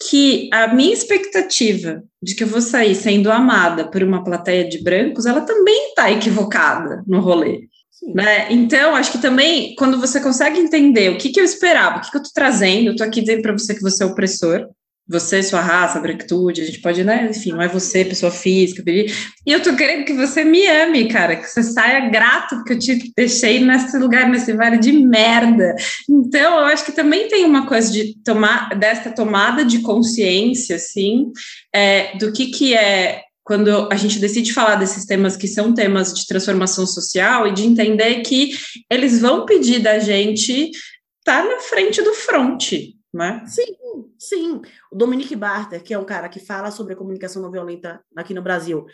Speaker 3: que a minha expectativa de que eu vou sair sendo amada por uma plateia de brancos, ela também está equivocada no rolê. Né? Então, acho que também, quando você consegue entender o que, que eu esperava, o que, que eu estou trazendo, eu estou aqui dizendo para você que você é opressor, você, sua raça, branquitude, a gente pode, né? Enfim, não é você, pessoa física. E eu tô querendo que você me ame, cara, que você saia grato porque eu te deixei nesse lugar, nesse vale de merda. Então, eu acho que também tem uma coisa de tomar, desta tomada de consciência, assim, é, do que que é quando a gente decide falar desses temas que são temas de transformação social e de entender que eles vão pedir da gente estar tá na frente do fronte, né?
Speaker 5: Sim, sim. O Dominique Barter, que é um cara que fala sobre a comunicação não violenta aqui no Brasil,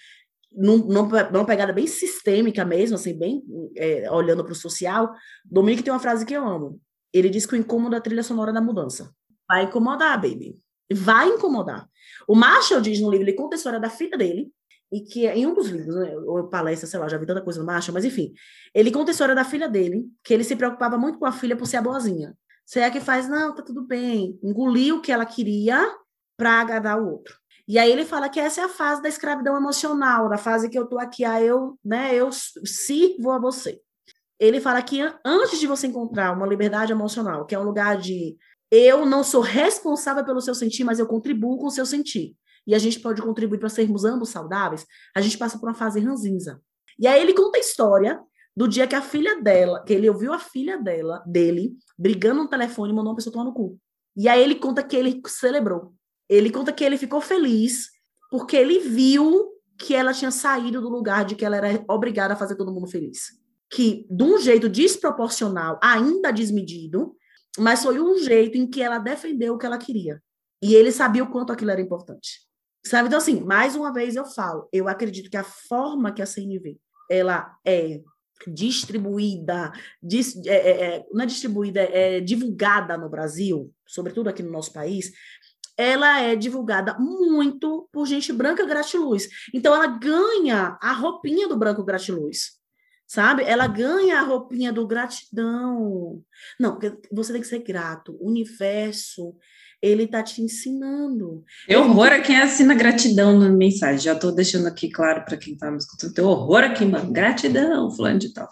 Speaker 5: num, numa pegada bem sistêmica mesmo, assim, bem é, olhando para o social, Dominique tem uma frase que eu amo. Ele diz que o incômodo é a trilha sonora da mudança. Vai incomodar, baby. Vai incomodar. O Marshall diz no livro, ele conta a história da filha dele, e que em um dos livros, né, ou palestra, sei lá, já vi tanta coisa no Marshall, mas enfim, ele conta a história da filha dele, que ele se preocupava muito com a filha por ser a boazinha. É que faz, não, tá tudo bem, engoliu o que ela queria para agradar o outro. E aí ele fala que essa é a fase da escravidão emocional, da fase que eu tô aqui, ah, eu, né, eu sirvo a você. Ele fala que antes de você encontrar uma liberdade emocional, que é um lugar de eu não sou responsável pelo seu sentir, mas eu contribuo com o seu sentir. E a gente pode contribuir para sermos ambos saudáveis. A gente passa por uma fase ranzinza. E aí ele conta a história do dia que a filha dela, que ele ouviu a filha dela, dele, brigando no telefone e mandou uma pessoa tomar no cu. E aí ele conta que ele celebrou. Ele conta que ele ficou feliz porque ele viu que ela tinha saído do lugar de que ela era obrigada a fazer todo mundo feliz. Que, de um jeito desproporcional, ainda desmedido, mas foi um jeito em que ela defendeu o que ela queria. E ele sabia o quanto aquilo era importante. Sabe? Então, assim, mais uma vez eu falo, eu acredito que a forma que a CNV ela é distribuída, dis, é, é, é, não é distribuída, é divulgada no Brasil, sobretudo aqui no nosso país, ela é divulgada muito por gente branca gratiluz. Então, ela ganha a roupinha do branco gratiluz sabe? Ela ganha a roupinha do gratidão. Não, você tem que ser grato. O universo, ele tá te ensinando.
Speaker 3: Tem horror a quem assina gratidão na mensagem. Já estou deixando aqui claro para quem está me escutando. Tem horror a quem manda gratidão, fulano de tal.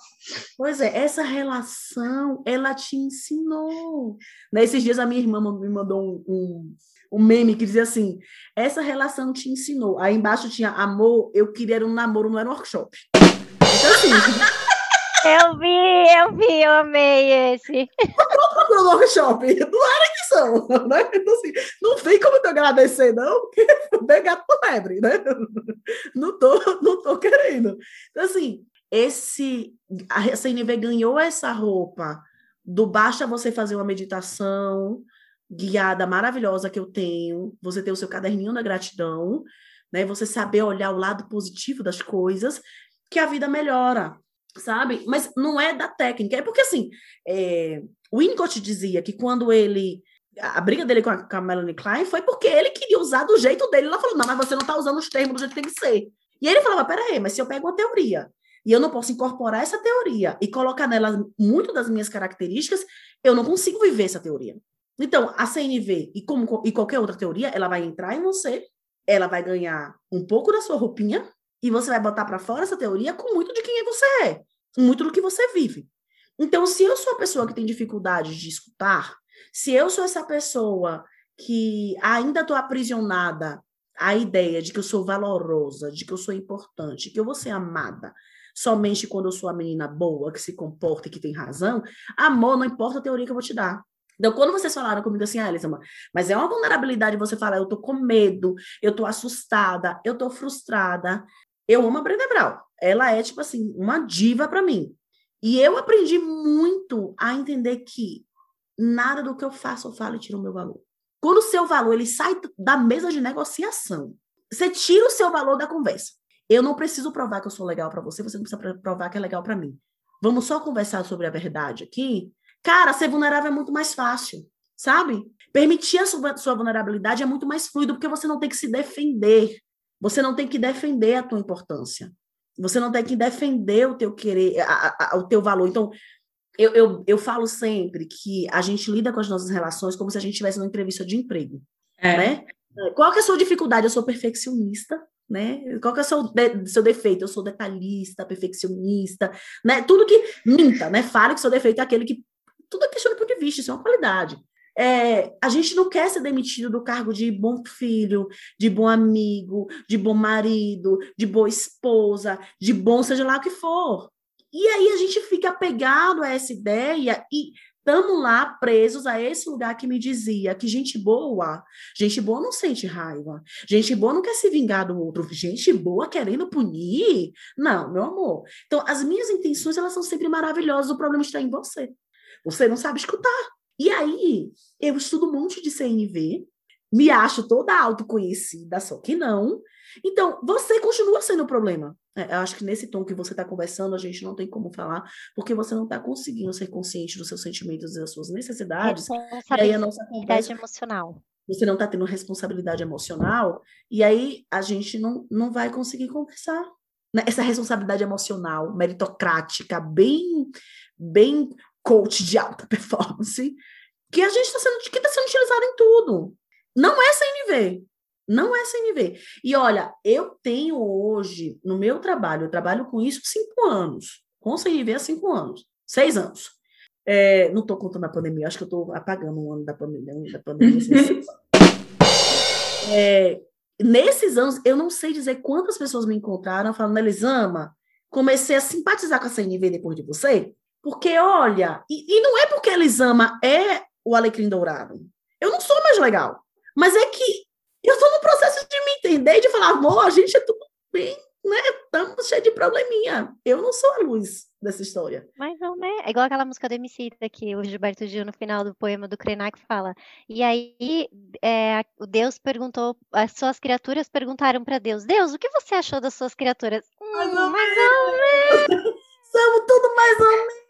Speaker 5: Pois é, essa relação, ela te ensinou. Nesses dias a minha irmã me mandou um, um, um meme que dizia assim: essa relação te ensinou. Aí embaixo tinha amor, eu queria um namoro, não era um workshop. Então, assim. <laughs>
Speaker 4: Eu vi, eu vi, eu amei esse. <laughs>
Speaker 5: Procura no workshop, não era que são, <laughs> né? Então, assim, não tem como te agradecer, não, porque <laughs> bem gato lebre, né? <laughs> Não tô, não tô querendo. Então, assim, esse, a CNV ganhou essa roupa do basta você fazer uma meditação guiada maravilhosa que eu tenho, você ter o seu caderninho da gratidão, né? Você saber olhar o lado positivo das coisas que a vida melhora, sabe? Mas não é da técnica. É porque, assim, é, o Winnicott dizia que quando ele. A briga dele com a, com a Melanie Klein foi porque ele queria usar do jeito dele. Ela falou: não, mas você não está usando os termos do jeito que tem que ser. E ele falava: peraí, mas se eu pego uma teoria e eu não posso incorporar essa teoria e colocar nela muito das minhas características, eu não consigo viver essa teoria. Então, a CNV e, como, e qualquer outra teoria, ela vai entrar em você, ela vai ganhar um pouco da sua roupinha, e você vai botar para fora essa teoria com muito de quem você é, muito do que você vive. Então, se eu sou a pessoa que tem dificuldade de escutar, se eu sou essa pessoa que ainda estou aprisionada à ideia de que eu sou valorosa, de que eu sou importante, que eu vou ser amada somente quando eu sou a menina boa, que se comporta e que tem razão, amor, não importa a teoria que eu vou te dar. Então, quando vocês falaram comigo assim, ah, Elisa, mas é uma vulnerabilidade você falar, eu tô com medo, eu tô assustada, eu tô frustrada. Eu amo a Brenda Brown. Ela é, tipo assim, uma diva para mim. E eu aprendi muito a entender que nada do que eu faço ou falo tira o meu valor. Quando o seu valor ele sai da mesa de negociação, você tira o seu valor da conversa. Eu não preciso provar que eu sou legal para você, você não precisa provar que é legal para mim. Vamos só conversar sobre a verdade aqui. Cara, ser vulnerável é muito mais fácil. sabe? Permitir a sua, vulnerabilidade é muito mais fluido, porque você não tem que se defender. Você não tem que defender a tua importância. Você não tem que defender o teu querer, a, a, o teu valor. Então, eu, eu, eu falo sempre que a gente lida com as nossas relações como se a gente estivesse numa entrevista de emprego,
Speaker 3: É.
Speaker 5: né? Qual que é a sua dificuldade? Eu sou perfeccionista, né? Qual que é o seu, de- seu defeito? Eu sou detalhista, perfeccionista, né? Tudo que minta, né? Fale que seu defeito é aquele que... Tudo é questão de ponto de vista, isso é uma qualidade. É, a gente não quer ser demitido do cargo de bom filho, de bom amigo, de bom marido, de boa esposa, de bom seja lá o que for. E aí a gente fica apegado a essa ideia e estamos lá presos a esse lugar que me dizia que gente boa, gente boa não sente raiva, gente boa não quer se vingar do outro, gente boa querendo punir. Não, meu amor. Então, as minhas intenções, elas são sempre maravilhosas, o problema está em você. Você não sabe escutar. E aí, eu estudo um monte de CNV, me acho toda autoconhecida, só que não. Então, você continua sendo o problema. É, eu acho que nesse tom que você está conversando, a gente não tem como falar, porque você não está conseguindo ser consciente dos seus sentimentos e das suas necessidades. E aí a nossa
Speaker 4: Responsabilidade
Speaker 5: conversa,
Speaker 4: emocional.
Speaker 5: você não está tendo responsabilidade emocional, e aí a gente não, não vai conseguir conversar. Né? Essa responsabilidade emocional, meritocrática, bem, bem coach de alta <laughs> performance, que a gente está sendo, que está sendo utilizada em tudo. Não é CNV. Não é CNV. E olha, eu tenho hoje, no meu trabalho, eu trabalho com isso cinco anos. Com CNV há cinco anos. Seis anos. É, não estou contando a pandemia, acho que eu estou apagando um ano da pandemia. um Da pandemia <laughs> é, nesses anos, eu não sei dizer quantas pessoas me encontraram falando, Elisama, comecei a simpatizar com a CNV depois de você, porque olha, e, e não é porque a Elisama é o alecrim dourado. Eu não sou mais legal. Mas é que eu estou no processo de me entender de falar, amor, a gente é tudo bem, né? Estamos cheios de probleminha. Eu não sou a luz dessa história.
Speaker 4: Mas não, né? É igual aquela música do MC que o Gilberto Gil, no final do poema do Krenak, fala. E aí, é, o Deus perguntou, as suas criaturas perguntaram para Deus: Deus, o que você achou das suas criaturas?
Speaker 5: Mais
Speaker 4: Hum,
Speaker 5: ou
Speaker 4: mas <laughs>
Speaker 5: Somos tudo mais ou menos.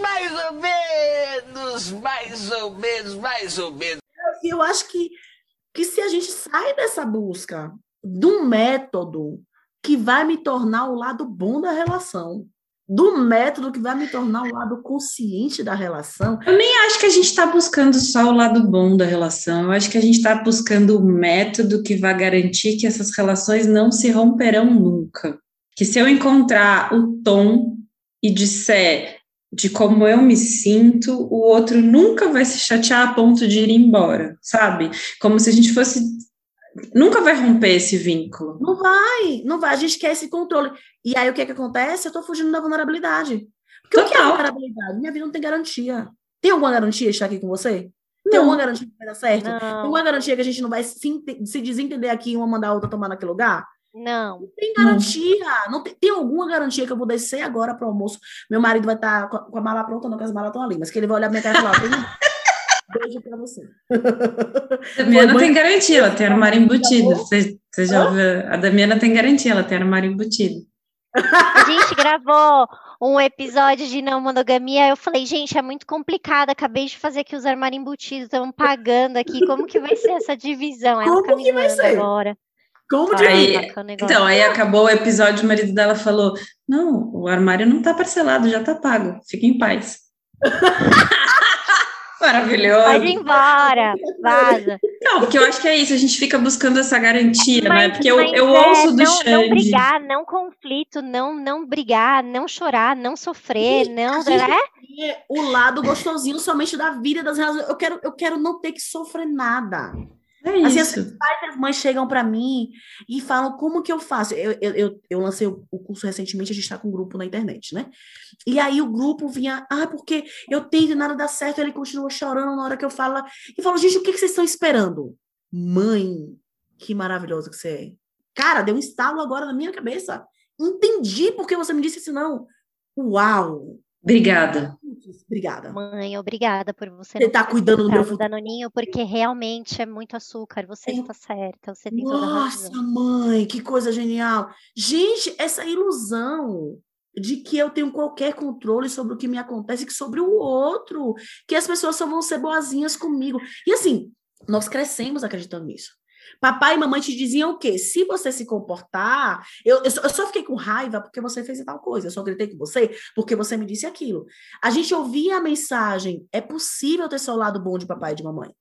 Speaker 6: Mais ou menos, mais ou menos, mais ou menos.
Speaker 5: E eu acho que, que se a gente sai dessa busca de um método que vai me tornar o lado bom da relação, do método que vai me tornar o lado consciente da relação,
Speaker 3: Eu nem acho que a gente está buscando só o lado bom da relação. Eu acho que a gente está buscando o método que vai garantir que essas relações não se romperão nunca. Que se eu encontrar o tom e disser de como eu me sinto, o outro nunca vai se chatear a ponto de ir embora, sabe? Como se a gente fosse. Nunca vai romper esse vínculo.
Speaker 5: não vai, não vai. A gente quer esse controle. E aí o que, que acontece? Eu estou fugindo da vulnerabilidade. Porque o que é
Speaker 3: Total.
Speaker 5: vulnerabilidade? Minha vida não tem garantia. Tem alguma garantia de estar aqui com você? Tem
Speaker 3: Não.
Speaker 5: alguma garantia que vai dar certo? Tem
Speaker 4: não,
Speaker 5: alguma garantia que a gente não vai se, se desentender aqui e uma mandar a outra tomar naquele lugar?
Speaker 4: Não.
Speaker 5: tem garantia. Não tem, tem alguma garantia que eu vou descer agora para o almoço? Meu marido vai estar com, a- com a mala pronta, não, que as malas estão ali, mas que ele vai olhar minha cara e falar: "Tem beijo para você. <laughs>
Speaker 3: Damiana
Speaker 5: Foi
Speaker 3: tem garantia, ela tem armário embutido. Você, você já ouviu? A Damiana tem garantia, ela tem armário embutido.
Speaker 4: A gente gravou um episódio de não monogamia. Eu falei, gente, é muito complicado. Acabei de fazer aqui os armários embutidos, estão pagando aqui. Como que vai ser essa divisão? Ela
Speaker 5: Como que vai
Speaker 4: caminhando
Speaker 5: ser?
Speaker 4: agora.
Speaker 5: Como de
Speaker 3: Aí-. Então, aí acabou o episódio, o marido dela falou: Não, o armário não tá parcelado, já tá pago, fica em paz. <laughs> Maravilhoso.
Speaker 4: Pode ir embora, vaza.
Speaker 3: Não, porque eu acho que é isso, a gente fica buscando essa garantia, né?
Speaker 4: Mas-
Speaker 3: Porque eu, eu
Speaker 4: é,
Speaker 3: ouço do
Speaker 4: não,
Speaker 3: Xande.
Speaker 4: não brigar, não conflito, não, não brigar, não chorar, não sofrer, não.
Speaker 5: a gente-
Speaker 4: né?
Speaker 5: é o lado gostosinho somente da vida das relações. Eu quero, eu quero não ter que sofrer nada.
Speaker 3: É
Speaker 5: Assim,
Speaker 3: isso.
Speaker 5: As mães chegam para mim e falam como que eu faço. Eu, eu, eu, eu lancei o, curso recentemente, a gente está com um grupo na internet, né? E aí o grupo vinha, ah, porque eu tento e nada dá certo, ele continua chorando na hora que eu falo. E falo, gente, o que, que vocês estão esperando? Mãe, que maravilhosa que você é. Cara, deu um estalo agora na minha cabeça. Entendi porque você me disse isso, não. Uau!
Speaker 3: Obrigada.
Speaker 5: Obrigada.
Speaker 4: Mãe, obrigada por você
Speaker 5: Você
Speaker 4: não
Speaker 5: tá cuidando do meu futuro.
Speaker 4: Danoninho, porque realmente é muito açúcar. Você
Speaker 5: Eu-
Speaker 4: está certa, você tem
Speaker 5: Nossa, mãe, que coisa genial. Gente, essa ilusão de que eu tenho qualquer controle sobre o que me acontece que sobre o outro, que as pessoas só vão ser boazinhas comigo. E assim, nós crescemos acreditando nisso. Papai e mamãe te diziam o quê? Se você se comportar. Eu, eu, só, eu só fiquei com raiva porque você fez tal coisa. Eu só gritei com você porque você me disse aquilo. A gente ouvia a mensagem: é possível ter só o lado bom de papai e de mamãe.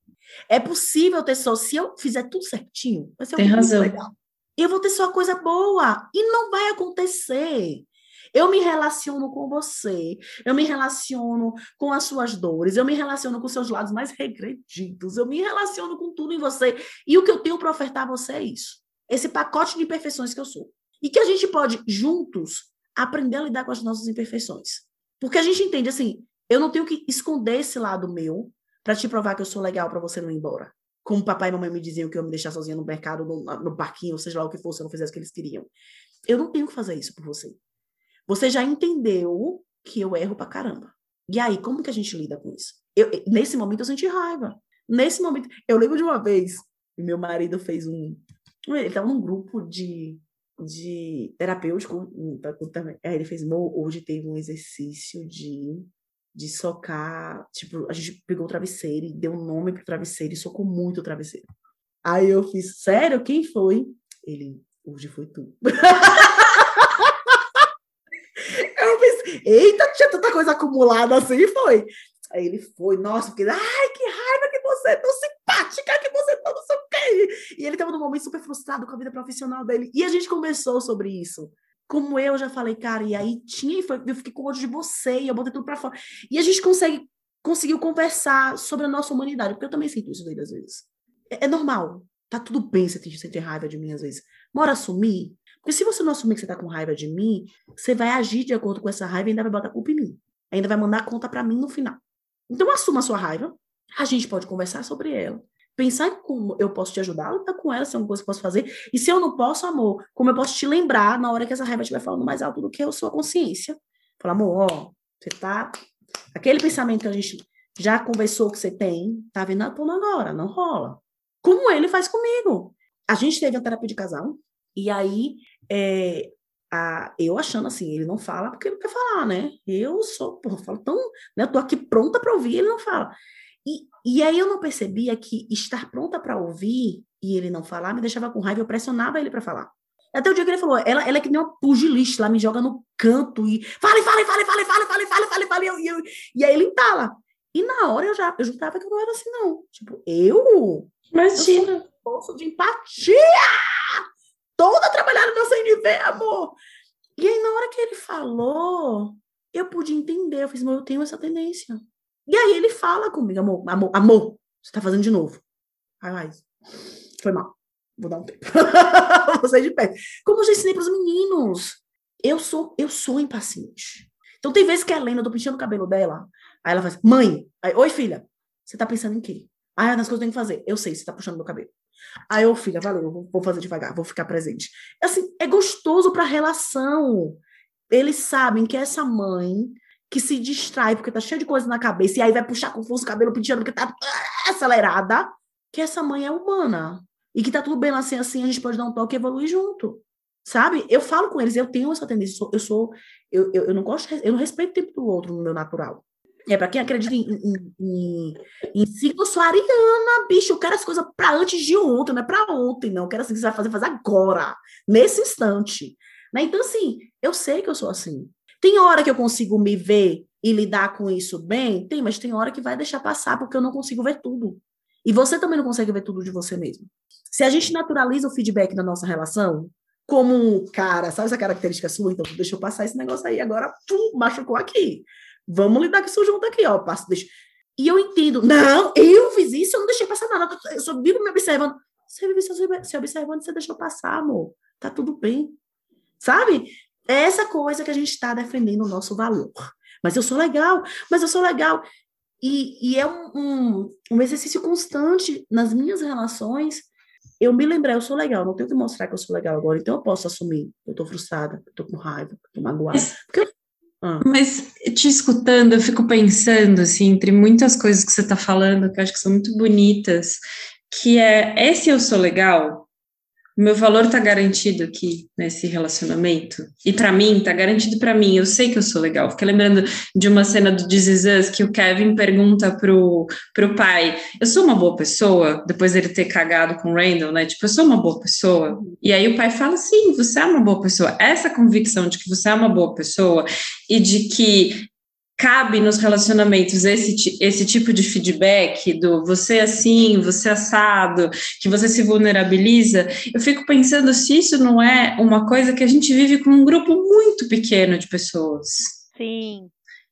Speaker 5: É possível ter só. Se eu fizer tudo certinho, vai ser
Speaker 3: Tem razão.
Speaker 5: legal. Eu vou ter só coisa boa. E não vai acontecer. Eu me relaciono com você, eu me relaciono com as suas dores, eu me relaciono com seus lados mais regredidos, eu me relaciono com tudo em você. E o que eu tenho para ofertar a você é isso. Esse pacote de imperfeições que eu sou. E que a gente pode, juntos, aprender a lidar com as nossas imperfeições. Porque a gente entende assim, eu não tenho que esconder esse lado meu para te provar que eu sou legal para você não ir embora. Como papai e mamãe me diziam que eu ia me deixar sozinha no mercado, no, no parquinho, seja lá o que fosse, se eu não fizesse o que eles queriam. Eu não tenho que fazer isso por você. Você já entendeu que eu erro pra caramba. E aí, como que a gente lida com isso? Eu, nesse momento, eu senti raiva. Nesse momento, eu lembro de uma vez, meu marido fez um. Ele estava num grupo de, de terapêutico. Aí ele fez, hoje teve um exercício de, de socar. Tipo, a gente pegou o travesseiro e deu um nome pro travesseiro e socou muito o travesseiro. Aí eu fiz, sério, quem foi? Ele, hoje foi tu. <laughs> Eita, tinha tanta coisa acumulada assim, foi. Aí ele foi, nossa, porque, ai, que raiva que você é tão simpática, que você tá não sei o. E ele tava num momento super frustrado com a vida profissional dele. E a gente conversou sobre isso. Como eu já falei, cara, e aí tinha, e eu fiquei com ódio de você, e eu botei tudo pra fora. E a gente consegue, conseguiu conversar sobre a nossa humanidade, porque eu também sinto isso dele às vezes. É, é normal. Tá tudo bem você ter raiva de mim às vezes. Bora assumir porque se você não assumir que você está com raiva de mim, você vai agir de acordo com essa raiva e ainda vai botar culpa em mim. Ainda vai mandar conta para mim no final. Então assuma a sua raiva. A gente pode conversar sobre ela. Pensar como eu posso te ajudar a com ela, se é uma coisa que eu posso fazer. E se eu não posso, amor, como eu posso te lembrar na hora que essa raiva estiver falando mais alto do que a sua consciência. Falar, amor, ó, você tá. Aquele pensamento que a gente já conversou que você tem, tá vindo à tona agora, não rola. Como ele faz comigo. A gente teve a terapia de casal, e aí, é, a, eu achando assim, ele não fala porque ele não quer falar, né? Eu sou, porra, falo tão, né? Eu tô aqui pronta para ouvir, ele não fala. E, e aí eu não percebia que estar pronta para ouvir e ele não falar me deixava com raiva, eu pressionava ele para falar. Até o dia que ele falou, ela, ela é que nem uma pugilista, lá me joga no canto e fala, fala, fala, fala, fala, fala, fala, fala, fala, e, eu, e, eu, aí ele entala. E na hora eu já eu juntava que eu não era assim, não. Tipo, eu?
Speaker 3: Imagina.
Speaker 5: Eu sou um de empatia! Toda trabalhada no CNV, amor. E aí, na hora que ele falou, eu pude entender. Eu fiz, eu tenho essa tendência. E aí ele fala comigo, amor, amor, amor, você tá fazendo de novo. Ai, ai, foi mal. Vou dar um tempo. <laughs> Vou sair de pé. Como eu já ensinei pros meninos. Eu sou, eu sou impaciente. Então tem vezes que a Helena, eu tô pinchando o cabelo dela. Aí ela faz, mãe, aí, oi filha, você tá pensando em quê? Ah, nas coisas que eu tenho que fazer. Eu sei, você tá puxando meu cabelo. Aí eu, filha, valeu, vou fazer devagar, vou ficar presente. Assim, é gostoso para a relação. Eles sabem que essa mãe que se distrai porque tá cheia de coisa na cabeça e aí vai puxar com força o cabelo penteando porque tá acelerada, que essa mãe é humana. E que tá tudo bem assim, assim, a gente pode dar um toque e evoluir junto. Sabe? Eu falo com eles, eu tenho essa tendência, eu sou, eu, sou, eu, eu, eu não gosto, eu não respeito o tempo do outro no meu natural. É, para quem acredita em, em, em, em bicho. Eu quero as coisas para antes de ontem, não é para ontem, não. Eu quero assim que você vai fazer, fazer agora, nesse instante. Né? Então, assim, eu sei que eu sou assim. Tem hora que eu consigo me ver e lidar com isso bem? Tem, mas tem hora que vai deixar passar, porque eu não consigo ver tudo. E você também não consegue ver tudo de você mesmo. Se a gente naturaliza o feedback da nossa relação, como cara, sabe essa característica sua? Então, deixa eu passar esse negócio aí, agora, pum, machucou aqui. Vamos lidar com isso junto aqui, ó. Passo, deixa. E eu entendo. Não, eu fiz isso, eu não deixei passar nada. Eu só vivo me observando. Você vive se observando, você deixou passar, amor. Tá tudo bem. Sabe? É essa coisa que a gente está defendendo o nosso valor. Mas eu sou legal, mas eu sou legal. E, e é um, um, um, exercício constante nas minhas relações. Eu me lembrar, eu sou legal, não tenho que mostrar que eu sou legal agora, então eu posso assumir. Eu tô frustrada, eu tô com raiva, eu tô magoada. <laughs> Porque eu
Speaker 3: ah. Mas te escutando, eu fico pensando, assim, entre muitas coisas que você está falando, que eu acho que são muito bonitas, que é esse eu sou legal, meu valor está garantido aqui nesse relacionamento. E para mim, está garantido para mim. Eu sei que eu sou legal. Fiquei lembrando de uma cena do This Is Us que o Kevin pergunta pro, pro pai: Eu sou uma boa pessoa? Depois dele ter cagado com o Randall, né? Tipo, eu sou uma boa pessoa. E aí o pai fala: Sim, você é uma boa pessoa. Essa convicção de que você é uma boa pessoa e de que cabe nos relacionamentos esse, esse tipo de feedback do você é assim, você é assado, que você se vulnerabiliza, eu fico pensando se isso não é uma coisa que a gente vive com um grupo muito pequeno de pessoas.
Speaker 4: Sim.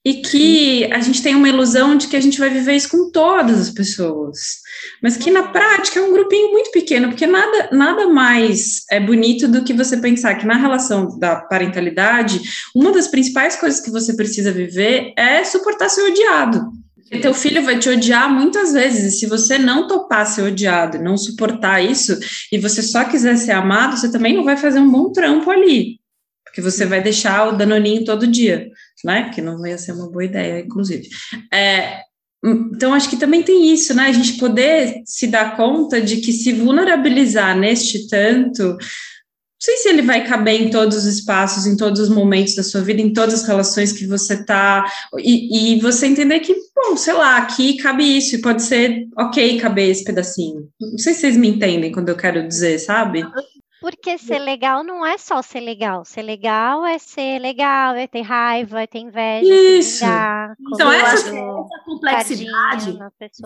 Speaker 3: E que a gente tem uma ilusão de que a gente vai viver isso com todas as pessoas. Mas que na prática é um grupinho muito pequeno, porque nada, nada mais é bonito do que você pensar que na relação da parentalidade, uma das principais coisas que você precisa viver é suportar ser odiado. E teu filho vai te odiar muitas vezes, e se você não topar ser odiado, não suportar isso, e você só quiser ser amado, você também não vai fazer um bom trampo ali, porque você vai deixar o danoninho todo dia né? Que não ia ser uma boa ideia, inclusive. É, então, acho que também tem isso, né? A gente poder se dar conta de que se vulnerabilizar neste tanto, não sei se ele vai caber em todos os espaços, em todos os momentos da sua vida, em todas as relações que você tá, e, e você entender que, bom, sei lá, aqui cabe isso, e pode ser ok caber esse pedacinho. Não sei se vocês me entendem quando eu quero dizer, sabe?
Speaker 4: Porque ser legal não é só ser legal. Ser legal é ser legal, é ter raiva, é ter inveja,
Speaker 3: Isso.
Speaker 4: Vingar,
Speaker 5: Então, essa,
Speaker 4: comer
Speaker 5: essa complexidade.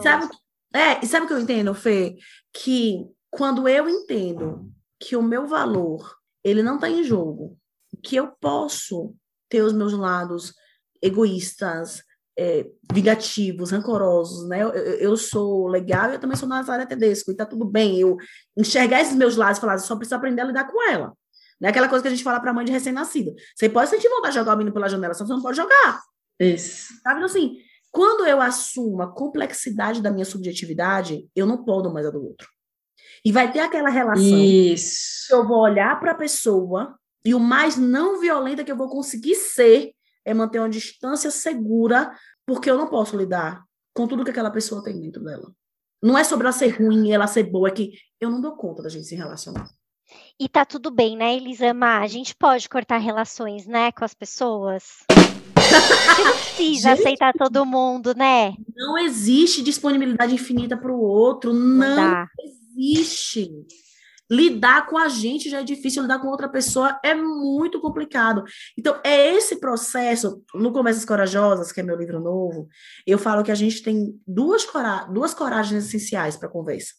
Speaker 5: Sabe, é, e sabe o que eu entendo, Fê? Que quando eu entendo que o meu valor ele não está em jogo, que eu posso ter os meus lados egoístas, é, vingativos, rancorosos, né? Eu, eu, sou legal e eu também sou Nazaré Tedesco, e tá tudo bem. Eu enxergar esses meus lados e falar, só preciso aprender a lidar com ela. Não é aquela coisa que a gente fala para mãe de recém-nascida. Você pode sentir vontade de jogar o menino pela janela, só você não pode jogar.
Speaker 3: Isso.
Speaker 5: Sabe então, assim? Quando eu assumo a complexidade da minha subjetividade, eu não podo mais a do outro. E vai ter aquela relação
Speaker 3: Isso.
Speaker 5: que eu vou olhar para a pessoa e o mais não violenta que eu vou conseguir ser é manter uma distância segura, porque eu não posso lidar com tudo que aquela pessoa tem dentro dela. Não é sobre ela ser ruim e ela ser boa, é que eu não dou conta da gente se relacionar.
Speaker 4: E tá tudo bem, né, Elisama? A gente pode cortar relações, né, com as pessoas. Você não precisa
Speaker 5: Gente.
Speaker 4: aceitar todo mundo, né?
Speaker 5: Não existe disponibilidade infinita para o outro, não
Speaker 4: dá.
Speaker 5: existe. Lidar com a gente já é difícil, lidar com outra pessoa é muito complicado. Então, é esse processo, no Conversas Corajosas, que é meu livro novo, eu falo que a gente tem duas, cora duas coragens essenciais para a conversa.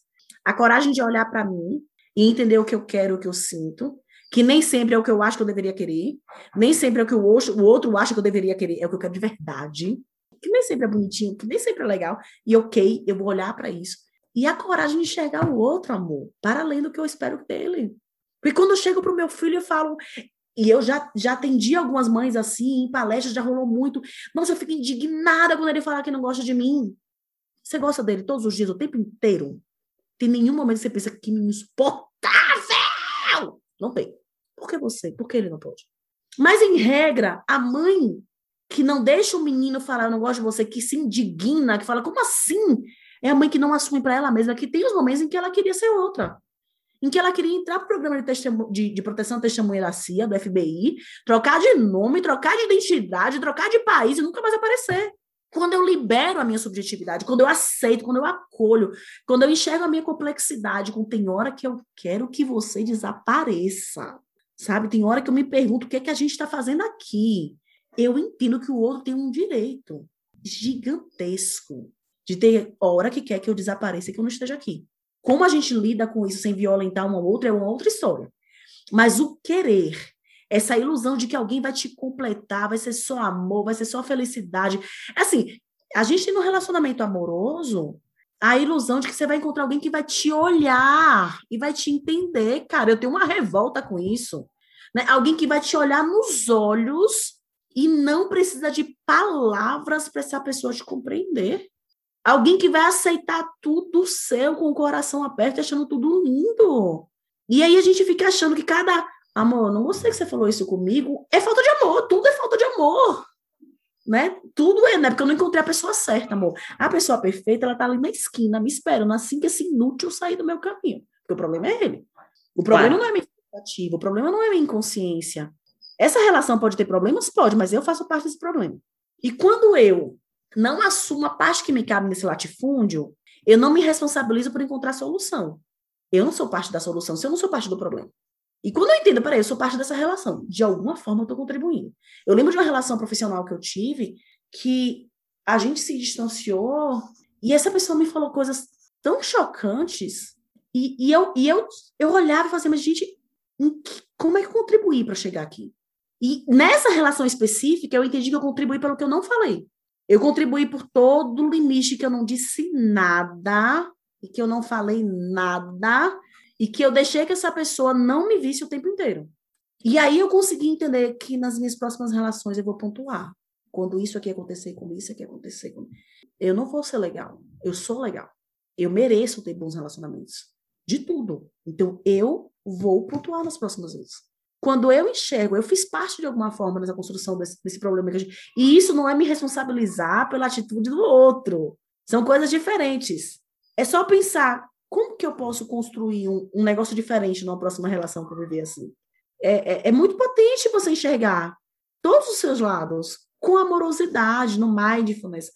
Speaker 5: A coragem de olhar para mim e entender o que eu quero, o que eu sinto, que nem sempre é o que eu acho que eu deveria querer, nem sempre é o que o outro, o outro acha que eu deveria querer, é o que eu quero de verdade, que nem sempre é bonitinho, que nem sempre é legal, e ok, eu vou olhar para isso e a coragem de enxergar o outro, amor, para além do que eu espero dele. Porque quando eu chego para o meu filho, eu falo. E eu já, já atendi algumas mães assim, em palestras, já rolou muito. Nossa, eu fico indignada quando ele fala que não gosta de mim. Você gosta dele todos os dias, o tempo inteiro? Tem nenhum momento que você pensa que menino insuportável! Não tem. Por que você? Por que ele não pode? Mas, em regra, a mãe que não deixa o menino falar, eu não gosto de você, que se indigna, que fala, como assim? É a mãe que não assume para ela mesma que tem os momentos em que ela queria ser outra. Em que ela queria entrar para o programa de, de, de proteção à testemunha da CIA, do FBI, trocar de nome, trocar de identidade, trocar de país e nunca mais aparecer. Quando eu libero a minha subjetividade, quando eu aceito, quando eu acolho, quando eu enxergo a minha complexidade, quando tem hora que eu quero que você desapareça, sabe? Tem hora que eu me pergunto o que é que a gente está fazendo aqui. Eu entendo que o outro tem um direito gigantesco de ter hora que quer que eu desapareça e que eu não esteja aqui. Como a gente lida com isso sem violentar uma outra é uma outra história. Mas o querer, essa ilusão de que alguém vai te completar, vai ser só amor, vai ser só felicidade. Assim, a gente no relacionamento amoroso a ilusão de que você vai encontrar alguém que vai te olhar e vai te entender. Cara, eu tenho uma revolta com isso. Né? Alguém que vai te olhar nos olhos e não precisa de palavras para essa pessoa te compreender. Alguém que vai aceitar tudo seu com o coração aberto, achando tudo lindo. E aí a gente fica achando que cada. Amor, não gostei que você falou isso comigo. É falta de amor, tudo é falta de amor. Né? Tudo é, né? Porque eu não encontrei a pessoa certa, amor. A pessoa perfeita, ela tá ali na esquina, me esperando, assim que esse inútil sair do meu caminho. Porque o problema é ele. O problema
Speaker 3: Claro.
Speaker 5: não é minha expectativa, o problema não é minha inconsciência. Essa relação pode ter problemas? Pode, mas eu faço parte desse problema. E quando eu não assumo a parte que me cabe nesse latifúndio, eu não me responsabilizo por encontrar solução. Eu não sou parte da solução, se eu não sou parte do problema. E quando eu entendo, peraí, eu sou parte dessa relação, de alguma forma eu estou contribuindo. Eu lembro de uma relação profissional que eu tive que a gente se distanciou e essa pessoa me falou coisas tão chocantes e, e eu, e eu, eu olhava e falava assim, mas gente, que- como é que eu contribuí para chegar aqui? E nessa relação específica, eu entendi que eu contribuí pelo que eu não falei. Eu contribuí por todo o limite que eu não disse nada e que eu não falei nada e que eu deixei que essa pessoa não me visse o tempo inteiro. E aí eu consegui entender que nas minhas próximas relações eu vou pontuar. Quando isso aqui acontecer, quando isso aqui acontecer, quando... eu não vou ser legal. Eu sou legal. Eu mereço ter bons relacionamentos. De tudo. Então eu vou pontuar nas próximas vezes. Quando eu enxergo, eu fiz parte de alguma forma nessa construção desse, desse problema gente. E isso não é me responsabilizar pela atitude do outro. São coisas diferentes. É só pensar como que eu posso construir um, um negócio diferente numa próxima relação que viver assim. É, é, é muito potente você enxergar todos os seus lados com amorosidade, no mindfulness.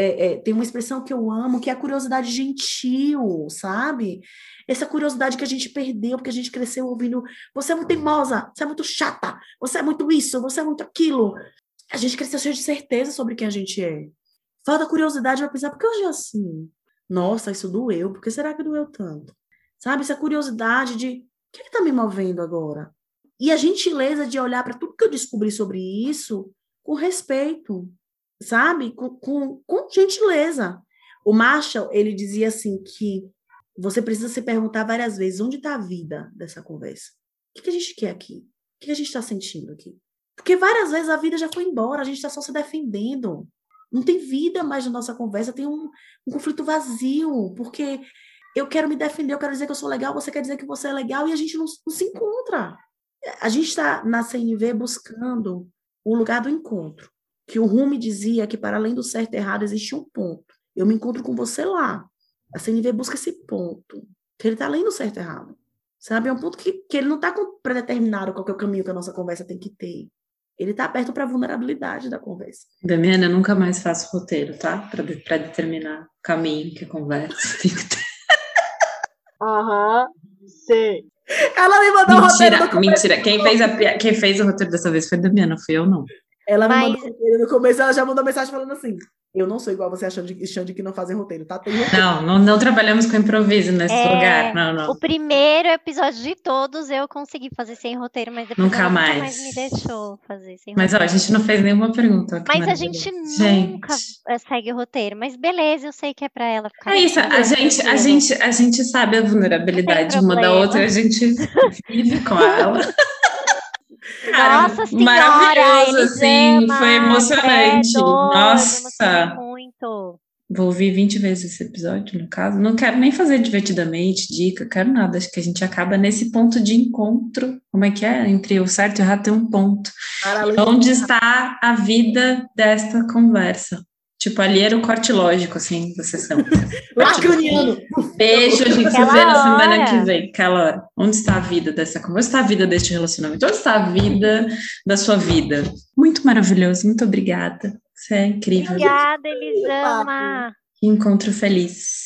Speaker 5: É, é, tem uma expressão que eu amo, que é a curiosidade gentil, sabe? Essa curiosidade que a gente perdeu, porque a gente cresceu ouvindo você é muito teimosa, você é muito chata, você é muito isso, você é muito aquilo. A gente cresceu cheio de certeza sobre quem a gente é. Falta curiosidade vai pensar, por que hoje é assim? Nossa, isso doeu, por que será que doeu tanto? Sabe, essa curiosidade de o que está me movendo agora? E a gentileza de olhar para tudo que eu descobri sobre isso com respeito, sabe? Com, com, com gentileza. O Marshall, ele dizia assim que você precisa se perguntar várias vezes onde está a vida dessa conversa. O que, que a gente quer aqui? O que, que a gente está sentindo aqui? Porque várias vezes a vida já foi embora, a gente está só se defendendo. Não tem vida mais na nossa conversa, tem um, um conflito vazio, porque eu quero me defender, eu quero dizer que eu sou legal, você quer dizer que você é legal, e a gente não, não se encontra. A gente está na CNV buscando o lugar do encontro. Que o Rumi dizia que para além do certo e errado existe um ponto. Eu me encontro com você lá. A CNV busca esse ponto. Que ele está além do certo e errado. Sabe? É um ponto que, que ele não está predeterminado qual que é o caminho que a nossa conversa tem que ter. Ele está aberto para a vulnerabilidade da conversa.
Speaker 3: Damiana, eu nunca mais faço roteiro, tá? Para de, determinar o caminho que a conversa <laughs> tem que ter.
Speaker 1: Aham, sei.
Speaker 5: Ela me mandou o roteiro
Speaker 3: Mentira, mentira. Quem fez, a, quem fez o roteiro dessa vez foi a Damiana, fui eu não.
Speaker 5: Ela me
Speaker 4: Mas-
Speaker 5: mandou o roteiro no começo, ela já mandou mensagem falando assim: Eu não sou igual você achando de, achando que não fazem roteiro, tá? Tem roteiro.
Speaker 3: Não, não, não trabalhamos com improviso nesse
Speaker 4: É,
Speaker 3: lugar. Não, não.
Speaker 4: O primeiro episódio de todos eu consegui fazer sem roteiro, mas depois
Speaker 3: Nunca
Speaker 4: ela nunca
Speaker 3: mais.
Speaker 4: mais me deixou fazer sem
Speaker 3: Mas ó,
Speaker 4: roteiro.
Speaker 3: a gente não fez nenhuma pergunta.
Speaker 4: Mas a gente
Speaker 3: Gente.
Speaker 4: nunca eh, segue o roteiro. Mas beleza, eu sei que é pra ela ficar.
Speaker 3: É isso, a gente, a, gente, a gente sabe a vulnerabilidade uma da outra, a gente <laughs> vive com ela. <laughs> Cara,
Speaker 4: Nossa senhora,
Speaker 3: maravilhoso, assim,
Speaker 4: Elisama,
Speaker 3: foi emocionante. Nossa,
Speaker 4: muito.
Speaker 3: vou ouvir 20 vezes esse episódio, no caso. Não quero nem fazer divertidamente, dica, quero nada. Acho que a gente acaba nesse ponto de encontro. Como é que é? Entre o certo e o errado tem um ponto. Onde está a vida desta conversa? Tipo, ali era o corte lógico, assim, da sessão. <laughs>
Speaker 5: Lacaniano.
Speaker 3: Beijo, a gente se vê na semana que vem. Aquela hora. Onde está a vida dessa conversa? Onde está a vida deste relacionamento? Onde está a vida da sua vida? Muito maravilhoso, muito obrigada. Você é incrível.
Speaker 4: Obrigada, Elisama.
Speaker 3: Encontro feliz.